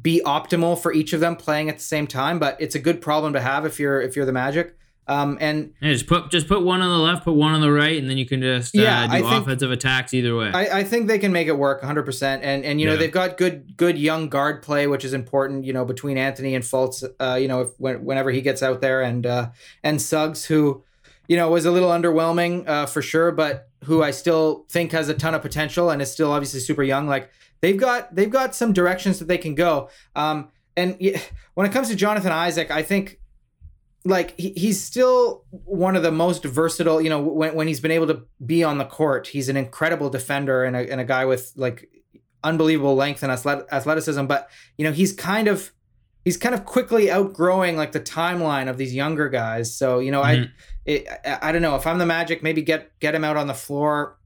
be optimal for each of them playing at the same time, but it's a good problem to have if you're if you're the Magic. Um, and Yeah, just put just put one on the left, put one on the right, and then you can just uh, Yeah, do think- offensive attacks either way. I, I think they can make it work 100%. And and you know Yeah. they've got good good young guard play, which is important. You know between Anthony and Fultz, uh, you know if, when, whenever he gets out there, and uh, and Suggs, who you know was a little underwhelming uh, for sure, but who I still think has a ton of potential and is still obviously super young. Like they've got they've got some directions that they can go. Um, and when it comes to Jonathan Isaac, I think like he, he's still one of the most versatile you know when, when he's been able to be on the court he's an incredible defender and a, and a guy with like unbelievable length and athleticism but you know he's kind of he's kind of quickly outgrowing like the timeline of these younger guys so you know Mhm. I, it, I i don't know if i'm the magic maybe get get him out on the floor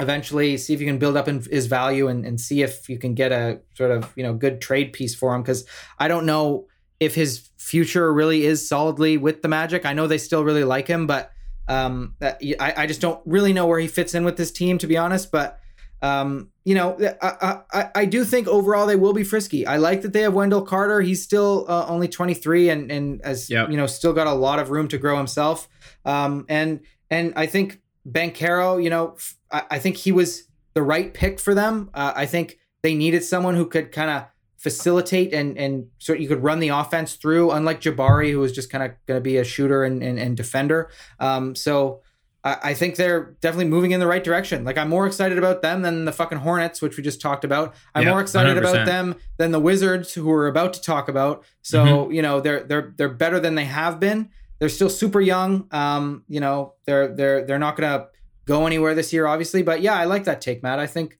eventually see if you can build up in his value and, and see if you can get a sort of you know good trade piece for him because i don't know if his future really is solidly with the Magic. I know they still really like him, but um, I, I just don't really know where he fits in with this team, to be honest. But um, you know, I, I I do think overall they will be frisky. I like that they have Wendell Carter. He's still uh, only 23 and and as Yep. you know, still got a lot of room to grow himself. Um, and and I think Banchero, you know, I think he was the right pick for them. Uh, I think they needed someone who could kind of facilitate and and so you could run the offense through, unlike Jabari, who was just kind of going to be a shooter and, and, and defender. Um, so I, I think they're definitely moving in the right direction. Like I'm more excited about them than the fucking Hornets, which we just talked about. I'm Yeah, more excited 100%. about them than the Wizards, who we're about to talk about. So Mm-hmm. you know they're they're they're better than they have been. They're still super young. Um, you know they're they're they're not gonna go anywhere this year, obviously. But yeah, I like that take, Matt. I think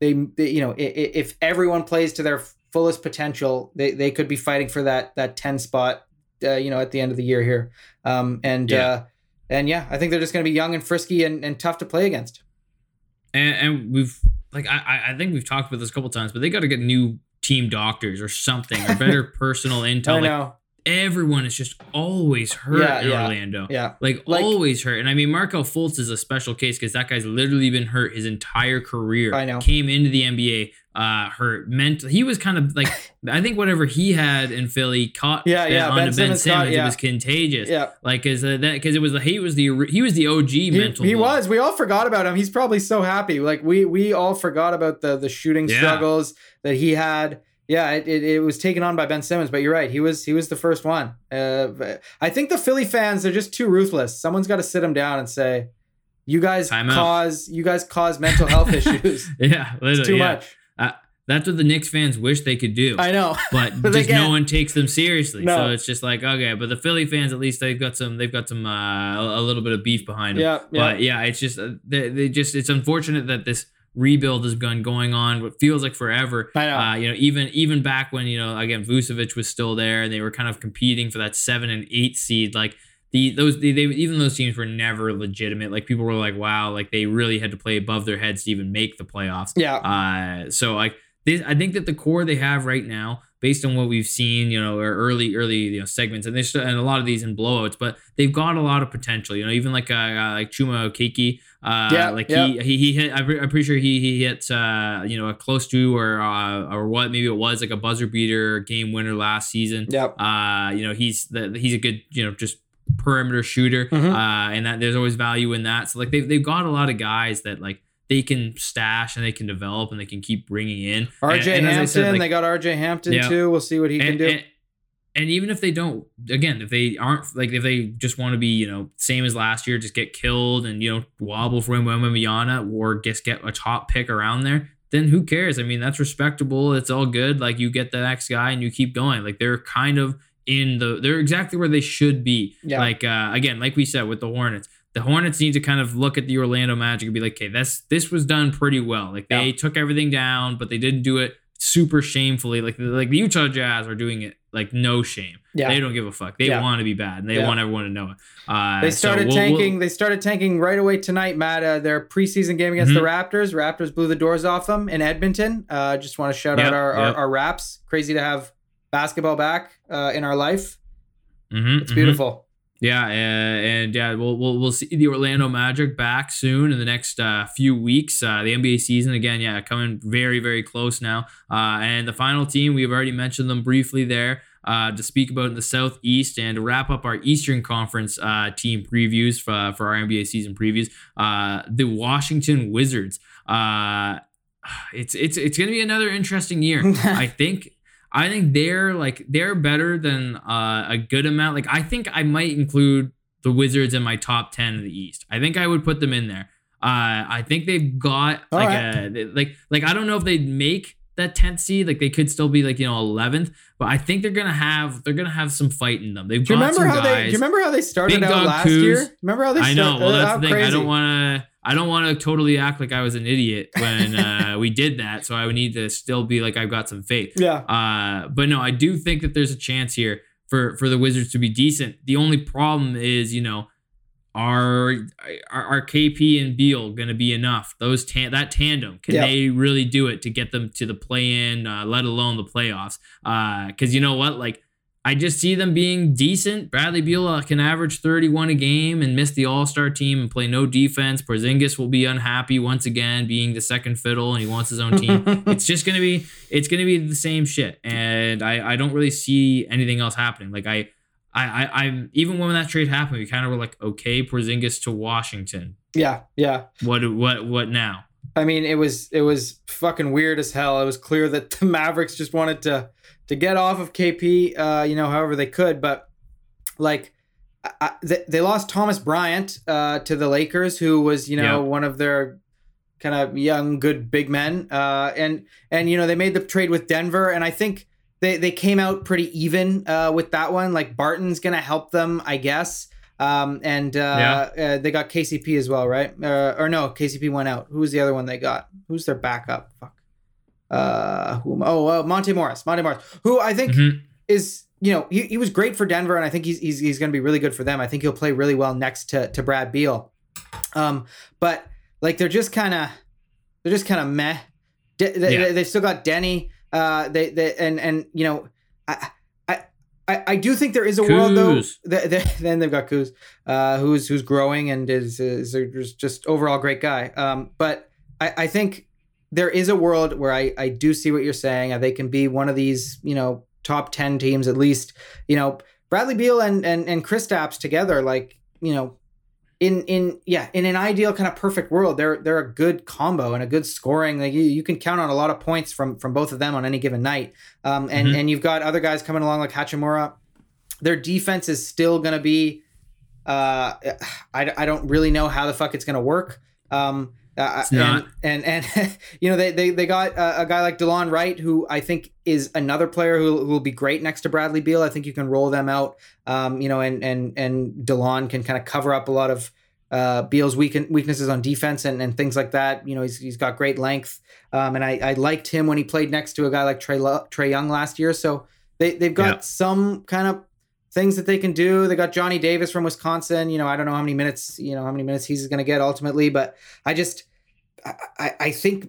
they, they you know if everyone plays to their fullest potential, they, they could be fighting for that that ten spot. Uh, you know, at the end of the year here, um, and Yeah. uh, and yeah, I think they're just going to be young and frisky and, and tough to play against. and, and we've like I I- I think we've talked about this a couple times, but they got to get new team doctors or something or better personal intel. I Like know. Everyone is just always hurt Yeah, in yeah. Orlando. Yeah. Like, Like- always hurt. And I mean, Markelle Fultz is a special case because that guy's literally been hurt his entire career. I know. Came into the NBA, uh, hurt mental. He was kind of like, I think whatever he had in Philly caught Yeah, yeah, onto Ben Ben Simmons Simmons. caught- yeah. It was contagious. Yeah. Like, cause uh, that, because it was the he was the he was the OG He, mental. he block. was. We all forgot about him. He's probably so happy. Like we we all forgot about the the shooting struggles that he had. Yeah, it, it, it was taken on by Ben Simmons, but you're right. He was he was the first one. Uh, I think the Philly fans they're just too ruthless. Someone's got to sit them down and say, "You guys Time out." cause you guys cause mental health issues. Yeah, literally, It's too yeah. much." that's what the Knicks fans wish they could do. I know. but, But just no one takes them seriously. No. So it's just like okay, but the Philly fans at least they've got some they've got some uh, a, a little bit of beef behind them. Yeah, yeah. But yeah, it's just uh, they, they just it's unfortunate that this rebuild has been going on what feels like forever. I know. Uh, you know, even even back when you know again Vucevic was still there and they were kind of competing for that seven and eight seed. Like the those they, they even those teams were never legitimate. Like people were like, wow, like they really had to play above their heads to even make the playoffs. Yeah. Uh, so like this, I think that the core they have right now, based on what we've seen, you know, or early early you know segments, and they still, and a lot of these in blowouts, but they've got a lot of potential. You know, even like uh, uh like Chuma Okeke, uh, Yeah, like yeah. he he he hit. I'm pretty sure he he hit uh you know a close to or uh, or what maybe it was like a buzzer beater game winner last season. Yep. Uh, you know, he's the he's a good you know just perimeter shooter, Mhm. uh, and that there's always value in that. So like they've they've got a lot of guys that like they can stash and they can develop and they can keep bringing in. RJ and, and Hampton. said, like, they got RJ Hampton Yeah. too. We'll see what he can do. and, and even if they don't, again, if they aren't like if they just want to be, you know, same as last year, just get killed and you know wobble for Wembanyama or just get a top pick around there, then who cares? I mean, that's respectable. It's all good. Like you get the next guy and you keep going. Like they're kind of in the they're exactly where they should be. Yeah. Like uh, again, like we said with the Hornets, the Hornets need to kind of look at the Orlando Magic and be like, okay, this this was done pretty well. Like they Yeah. took everything down, but they didn't do it super shamefully. Like like the Utah Jazz are doing it like no shame. Yeah. They don't give a fuck. They Yeah. want to be bad and they Yeah. want everyone to know it. Uh, They so started we'll- we'll- tanking. They started tanking right away tonight, Matt. Uh, their preseason game against Mhm. the Raptors. Raptors blew the doors off them in Edmonton. Uh, just want to shout Yep, out our, yep. our our Raps. Crazy to have basketball back uh, in our life. Mhm, It's mhm. beautiful. Yeah, uh, and yeah, we'll, we'll we'll see the Orlando Magic back soon in the next uh, few weeks. Uh, the NBA season again, yeah, coming very very close now. Uh, and the final team we've already mentioned them briefly there uh, to speak about in the Southeast and to wrap up our Eastern Conference uh, team previews for, for our NBA season previews. Uh, the Washington Wizards. Uh, it's it's it's gonna be another interesting year. I think I think they're like they're better than uh, a good amount. Like I think I might include the Wizards in my top ten of the East. I think I would put them in there. Uh, I think they've got All like right. a like like I don't know if they'd make that tenth seed. Like they could still be like you know eleventh, but I think they're gonna have they're gonna have some fight in them. They've Do you got remember some how they? guys. Do you remember how they started Big out last Kuz. year? Remember how they? I start- know. Well, that's the thing. I don't want to. I don't want to totally act like I was an idiot when uh, we did that. So I would need to still be like I've got some faith. Yeah. Uh, but no, I do think that there's a chance here for for the Wizards to be decent. The only problem is, you know, are are, are KP and Beal going to be enough? Those tan- that tandem can they really do it to get them to the play in, uh, let alone the playoffs? Because you know what, like. I just see them being decent. Bradley Beal uh, can average 31 a game and miss the All Star team and play no defense. Porzingis will be unhappy once again, being the second fiddle, and he wants his own team. it's just gonna be, it's gonna be the same shit, and I, I don't really see anything else happening. Like I, I, I, I'm even when that trade happened, we kind of were like, okay, Porzingis to Washington. Yeah. Yeah. What, what, what now? I mean, it was it was fucking weird as hell. It was clear that the Mavericks just wanted to to get off of KP, uh, you know, however they could. But like, I, they, they lost Thomas Bryant uh, to the Lakers, who was you know Yeah. one of their kind of young, good big men. Uh, and and you know they made the trade with Denver, and I think they they came out pretty even uh, with that one. Like Barton's gonna help them, I guess. Um, and uh, uh, they got KCP as well, right? Uh, or no, KCP went out. Who was the other one they got? Who's their backup? Fuck. Uh, who? Oh, uh, Monte Morris. Monte Morris, who I think Mhm. is you know he, he was great for Denver, and I think he's he's, he's going to be really good for them. I think he'll play really well next to to Brad Beal. Um, but like they're just kind of they're just kind of meh. De- they, Yeah. They've still got Deni. Uh, they they and and you know I. I, I, do think there is a world though. That, that, then they've got Kuz, uh, who's who's growing and is is, is just overall great guy. Um, but I, I think there is a world where I, I do see what you're saying. They can be one of these, you know, top 10 teams at least. You know, Bradley Beal and and and Kristaps together, like, you know, in in yeah, in an ideal kind of perfect world, they're they're a good combo and a good scoring. Like you, you can count on a lot of points from from both of them on any given night. Um, and Mhm. and you've got other guys coming along like Hachimura. Their defense is still gonna be uh I, I don't really know how the fuck it's gonna work. Um Uh, It's not. And and, and you know they they, they got uh, a guy like Delon Wright who I think is another player who, who will be great next to Bradley Beal. I think you can roll them out. Um, you know, and and and Delon can kind of cover up a lot of uh, Beal's weak, weaknesses on defense and, and things like that. You know, he's, he's got great length. Um, and I, I liked him when he played next to a guy like Trae Trae Young last year. So they they've got Yeah. some kind of things that they can do. They got Johnny Davis from Wisconsin. You know, I don't know how many minutes, you know, how many minutes he's going to get ultimately, but I just, I, I, think,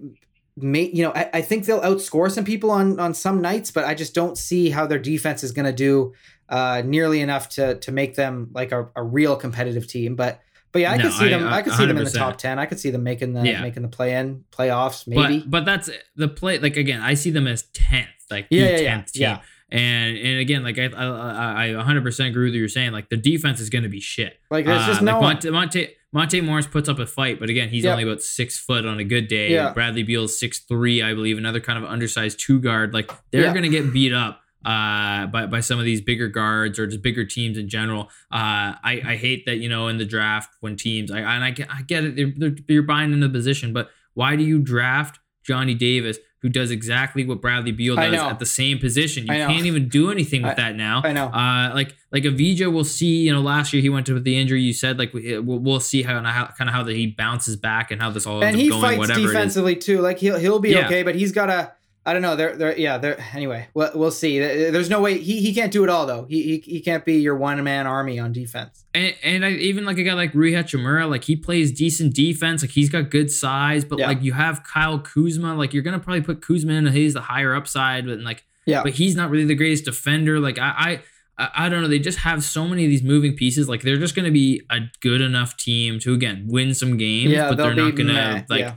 may, you know, I, I think they'll outscore some people on on some nights, but I just don't see how their defense is going to do uh, nearly enough to to make them like a, a real competitive team. But but yeah, I No, could see I- them. I, I- could see them in the top ten. I could see them making the Yeah. making the play in playoffs maybe. But but that's the play. Like again, I see them as tenth, like Yeah, the yeah, yeah, tenth team. yeah. And and again, like I I, I 100% agree with what you're saying. Like the defense is going to be shit. like there's just Uh, no like Monte, Monte Monte Morris puts up a fight, but again, he's Yeah. only about six foot on a good day. Yeah. Bradley Beal's six three, I believe, another kind of undersized two guard. Like they're Yeah. gonna get beat up uh by, by some of these bigger guards or just bigger teams in general. Uh I, I hate that, you know, in the draft when teams I and I get I get it, they're, they're, you're buying into the position, but why do you draft Johnny Davis, who does exactly what Bradley Beal does at the same position? You can't even do anything with I- that now. I know. Uh, like like Avdija, we'll see. You know, last year he went to with the injury. You said like we, we'll, we'll see how, how kind of how that he bounces back and how this all and ends he up going. fights whatever defensively too. Like he'll he'll be Yeah. okay, but he's got to. I don't know. They're, they're yeah. They're anyway. We'll, we'll see. There's no way he, he can't do it all though. He, he he can't be your one man army on defense. And, and I, even like a guy like Rui Hachimura, like he plays decent defense. Like he's got good size, but Yeah. like you have Kyle Kuzma. Like you're gonna probably put Kuzma in. He's the higher upside, but like Yeah. but he's not really the greatest defender. Like I, I, I don't know. They just have so many of these moving pieces. Like they're just going to be a good enough team to again win some games, yeah, but they're not be going meh, to like yeah.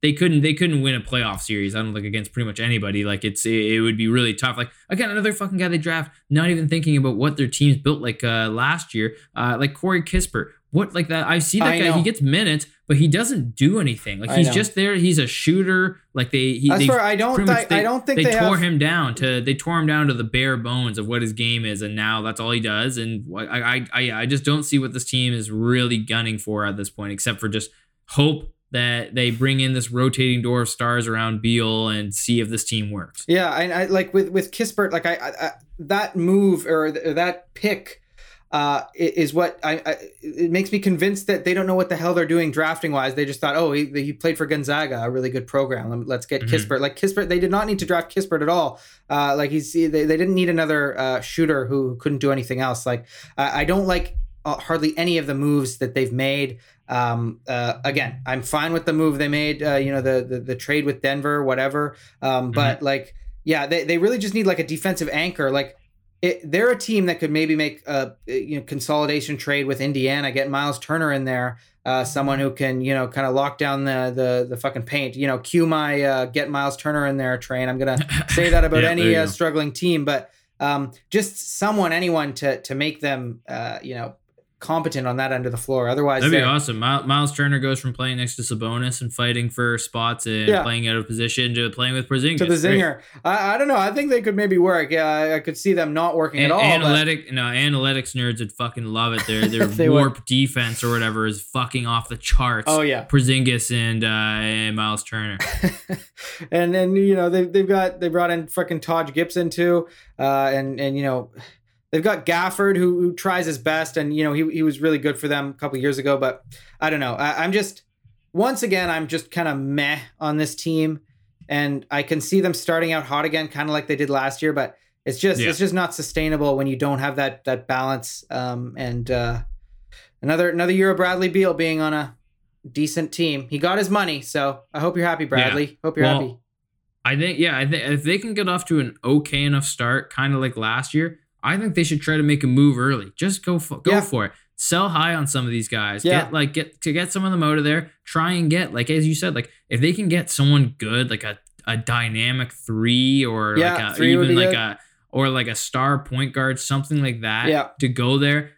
They couldn't they couldn't win a playoff series. I don't think against pretty much anybody. Like it's it, it would be really tough. Like again, another fucking guy they draft, not even thinking about what their team's built like uh last year. Uh like Corey Kispert. What like that? I see that I guy. know. He gets minutes, but he doesn't do anything. Like I he's know. just there. He's a shooter. Like they he As they for I don't much they- I don't think they, they, tore have, him down to they tore him down to the bare bones of what his game is, and now that's all he does. And I I I, I just don't see what this team is really gunning for at this point, except for just hope that they bring in this rotating door of stars around Beal and see if this team works. Yeah, and I like with with Kispert, like I, I, I that move or, th- or that pick uh, is what I, I it makes me convinced that they don't know what the hell they're doing drafting wise. They just thought, oh, he, he played for Gonzaga, a really good program. Let's get Mhm. Kispert. Like Kispert, they did not need to draft Kispert at all. Uh, like he's they, they didn't need another uh, shooter who couldn't do anything else. Like I, I don't like uh, hardly any of the moves that they've made. Um, uh, again, I'm fine with the move they made. Uh, you know, the, the the trade with Denver, whatever. Um, but like, yeah, they, they really just need like a defensive anchor. Like, it, they're a team that could maybe make a you know consolidation trade with Indiana, get Miles Turner in there, uh, someone who can you know kind of lock down the the the fucking paint. You know, cue my uh, get Miles Turner in there train. I'm gonna say that about Yeah, any uh, struggling team, but um, just someone, anyone to to make them uh, you know competent on that end of the floor. Otherwise, That'd be awesome. Miles Turner goes from playing next to Sabonis and fighting for spots and Yeah. playing out of position to playing with Porzingis. to the zinger. I, I don't know. I think they could maybe work. Yeah, I, could see them not working An- at all. but- analytic, no, analytics nerds would fucking love it. Their their They would. warp defense or whatever is fucking off the charts. oh yeah. Porzingis and uh, and Miles Turner. and then you know they've they've got they brought in fucking Taj Gibson too, uh, and and you know they've got Gafford who, who tries his best, and you know he he was really good for them a couple years ago, but I don't know. I, I'm just once again I'm just kind of meh on this team, and I can see them starting out hot again, kind of like they did last year, but it's just Yeah. it's just not sustainable when you don't have that that balance. Um, and uh, another another year of Bradley Beal being on a decent team. He got his money, so I hope you're happy, Bradley. Hope you're Well, happy. I think yeah, I think if they can get off to an okay enough start, kind of like last year, I think they should try to make a move early. Just go for, go Yeah. for it. Sell high on some of these guys. Yeah. Get like get to get some of them out of there. Try and get like as you said, like if they can get someone good, like a a dynamic three or Yeah, like a, three even like good. a or like a star point guard, something like that. Yeah. To go there,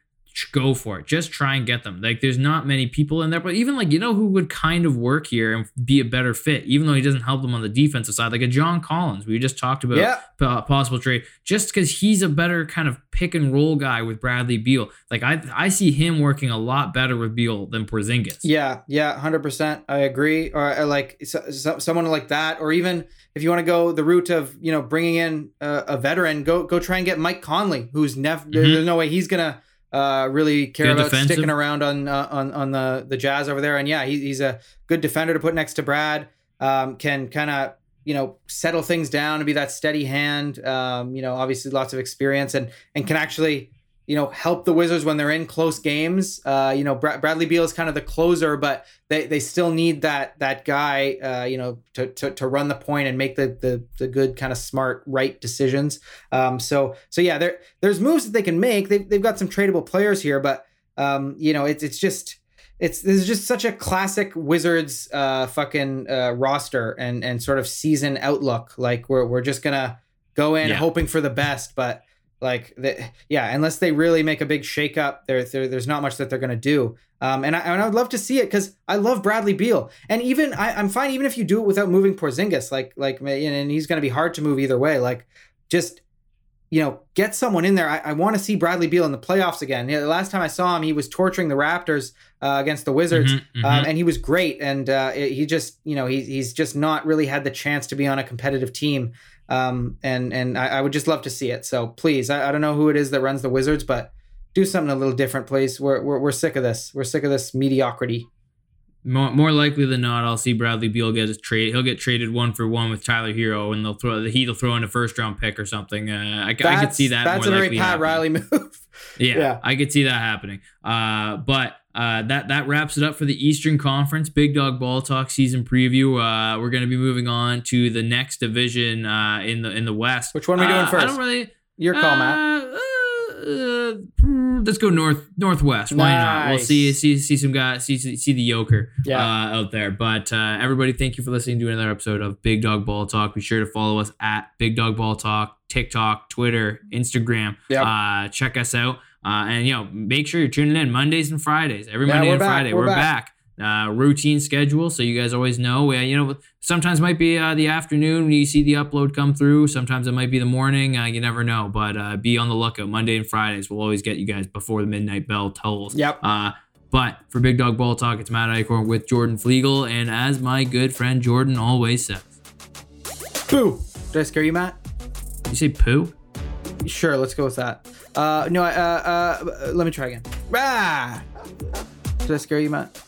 go for it. Just try and get them. Like there's not many people in there, but even like you know who would kind of work here and be a better fit, even though he doesn't help them on the defensive side, like a John Collins. We just talked about Yeah. po- possible trade, just because he's a better kind of pick and roll guy with Bradley Beal. Like I I see him working a lot better with Beal than Porzingis. Yeah, yeah, hundred percent. I agree. Or uh, like so, so, someone like that, or even if you want to go the route of you know bringing in a, a veteran, go go try and get Mike Conley, who's never. There's no way he's gonna uh, really care Good about defensive. sticking around on uh, on on the the Jazz over there. And yeah, he, he's a good defender to put next to Brad. Um, can kind of you know settle things down and be that steady hand. Um, you know, obviously lots of experience and and can actually you know help the Wizards when they're in close games. Uh, you know, Bra- Bradley Beal is kind of the closer, but they, they still need that that guy. Uh, you know, to, to to run the point and make the the the good kind of smart right decisions. Um, so so yeah, there there's moves that they can make. They've they've got some tradable players here, but um, you know, it's it's just. It's this is just such a classic Wizards uh, fucking uh, roster and and sort of season outlook. Like we're we're just gonna go in Yeah. hoping for the best, but like the, yeah, unless they really make a big shakeup, there, there there's not much that they're gonna do. Um, and I and I would love to see it because I love Bradley Beal, and even I, I'm fine even if you do it without moving Porzingis, like like and he's gonna be hard to move either way. Like just you know get someone in there. I, I want to see Bradley Beal in the playoffs again. Yeah, the last time I saw him, he was torturing the Raptors uh, against the Wizards, Mhm, mhm. um, and he was great. And uh, he just, you know, he, he's just not really had the chance to be on a competitive team. Um, and and I, I would just love to see it. So please, I, I don't know who it is that runs the Wizards, but do something a little different, please. We're, we're, we're sick of this. We're sick of this mediocrity. More, more likely than not, I'll see Bradley Beal get a trade. He'll get traded one for one with Tyler Herro, and they'll throw will throw in a first round pick or something. Uh, I, I could see that. That's a very Pat happening. Riley move. Yeah, Yeah. I could see that happening. Uh, but uh, that that wraps it up for the Eastern Conference Big Dog Ball Talk season preview. Uh, we're going to be moving on to the next division uh, in the in the West. Which one are we doing Uh, I first? don't really. Your call, Matt. Let's go north northwest. Why not? We'll Nice. see see see some guys see see see the yoker Yeah. uh, out there. But uh, everybody, thank you for listening to another episode of Big Dog Ball Talk. Be sure to follow us at Big Dog Ball Talk, TikTok, Twitter, Instagram. Yep. Uh, check us out. Uh, and you know, make sure you're tuning in Mondays and Fridays. Every Yeah, Monday and back. Friday, We're we're, back. back. Uh, routine schedule, so you guys always know. Uh, you know, sometimes might be uh, the afternoon when you see the upload come through. Sometimes it might be the morning. Uh, you never know, but uh, be on the lookout. Monday and Fridays, we'll always get you guys before the midnight bell tolls. Yep. Uh, but for Big Dog Ball Talk, it's Matt Eichhorn with Jordan Flegel, and as my good friend Jordan always says, Boo. Did I scare you, Matt? you say poo. Sure, let's go with that. Uh, no, uh, uh, let me try again. Ah! Did I scare you, Matt?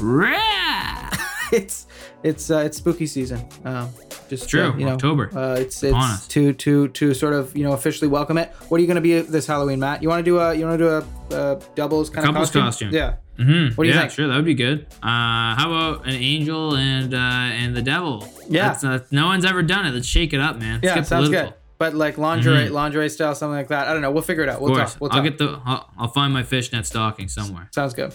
Rah! it's it's uh, it's spooky season. Um, just True, uh, you know, October. Uh, it's it's us. to to to sort of you know officially welcome it. What are you going to be this Halloween, Matt? You want to do a you want to do a, uh doubles kind couple's of costume? costume. Yeah. Mm-hmm. What do you yeah, think? sure, that would be good. Uh, how about an angel and uh, and the devil? Yeah. That's, uh, no one's ever done it. Let's shake it up, man. Let's Yeah, get sounds political. good. But like lingerie, lingerie style, something like that. I don't know. We'll figure it out. Of We'll course, talk. We'll I'll get the. I'll, I'll find my fishnet stocking somewhere. Sounds good.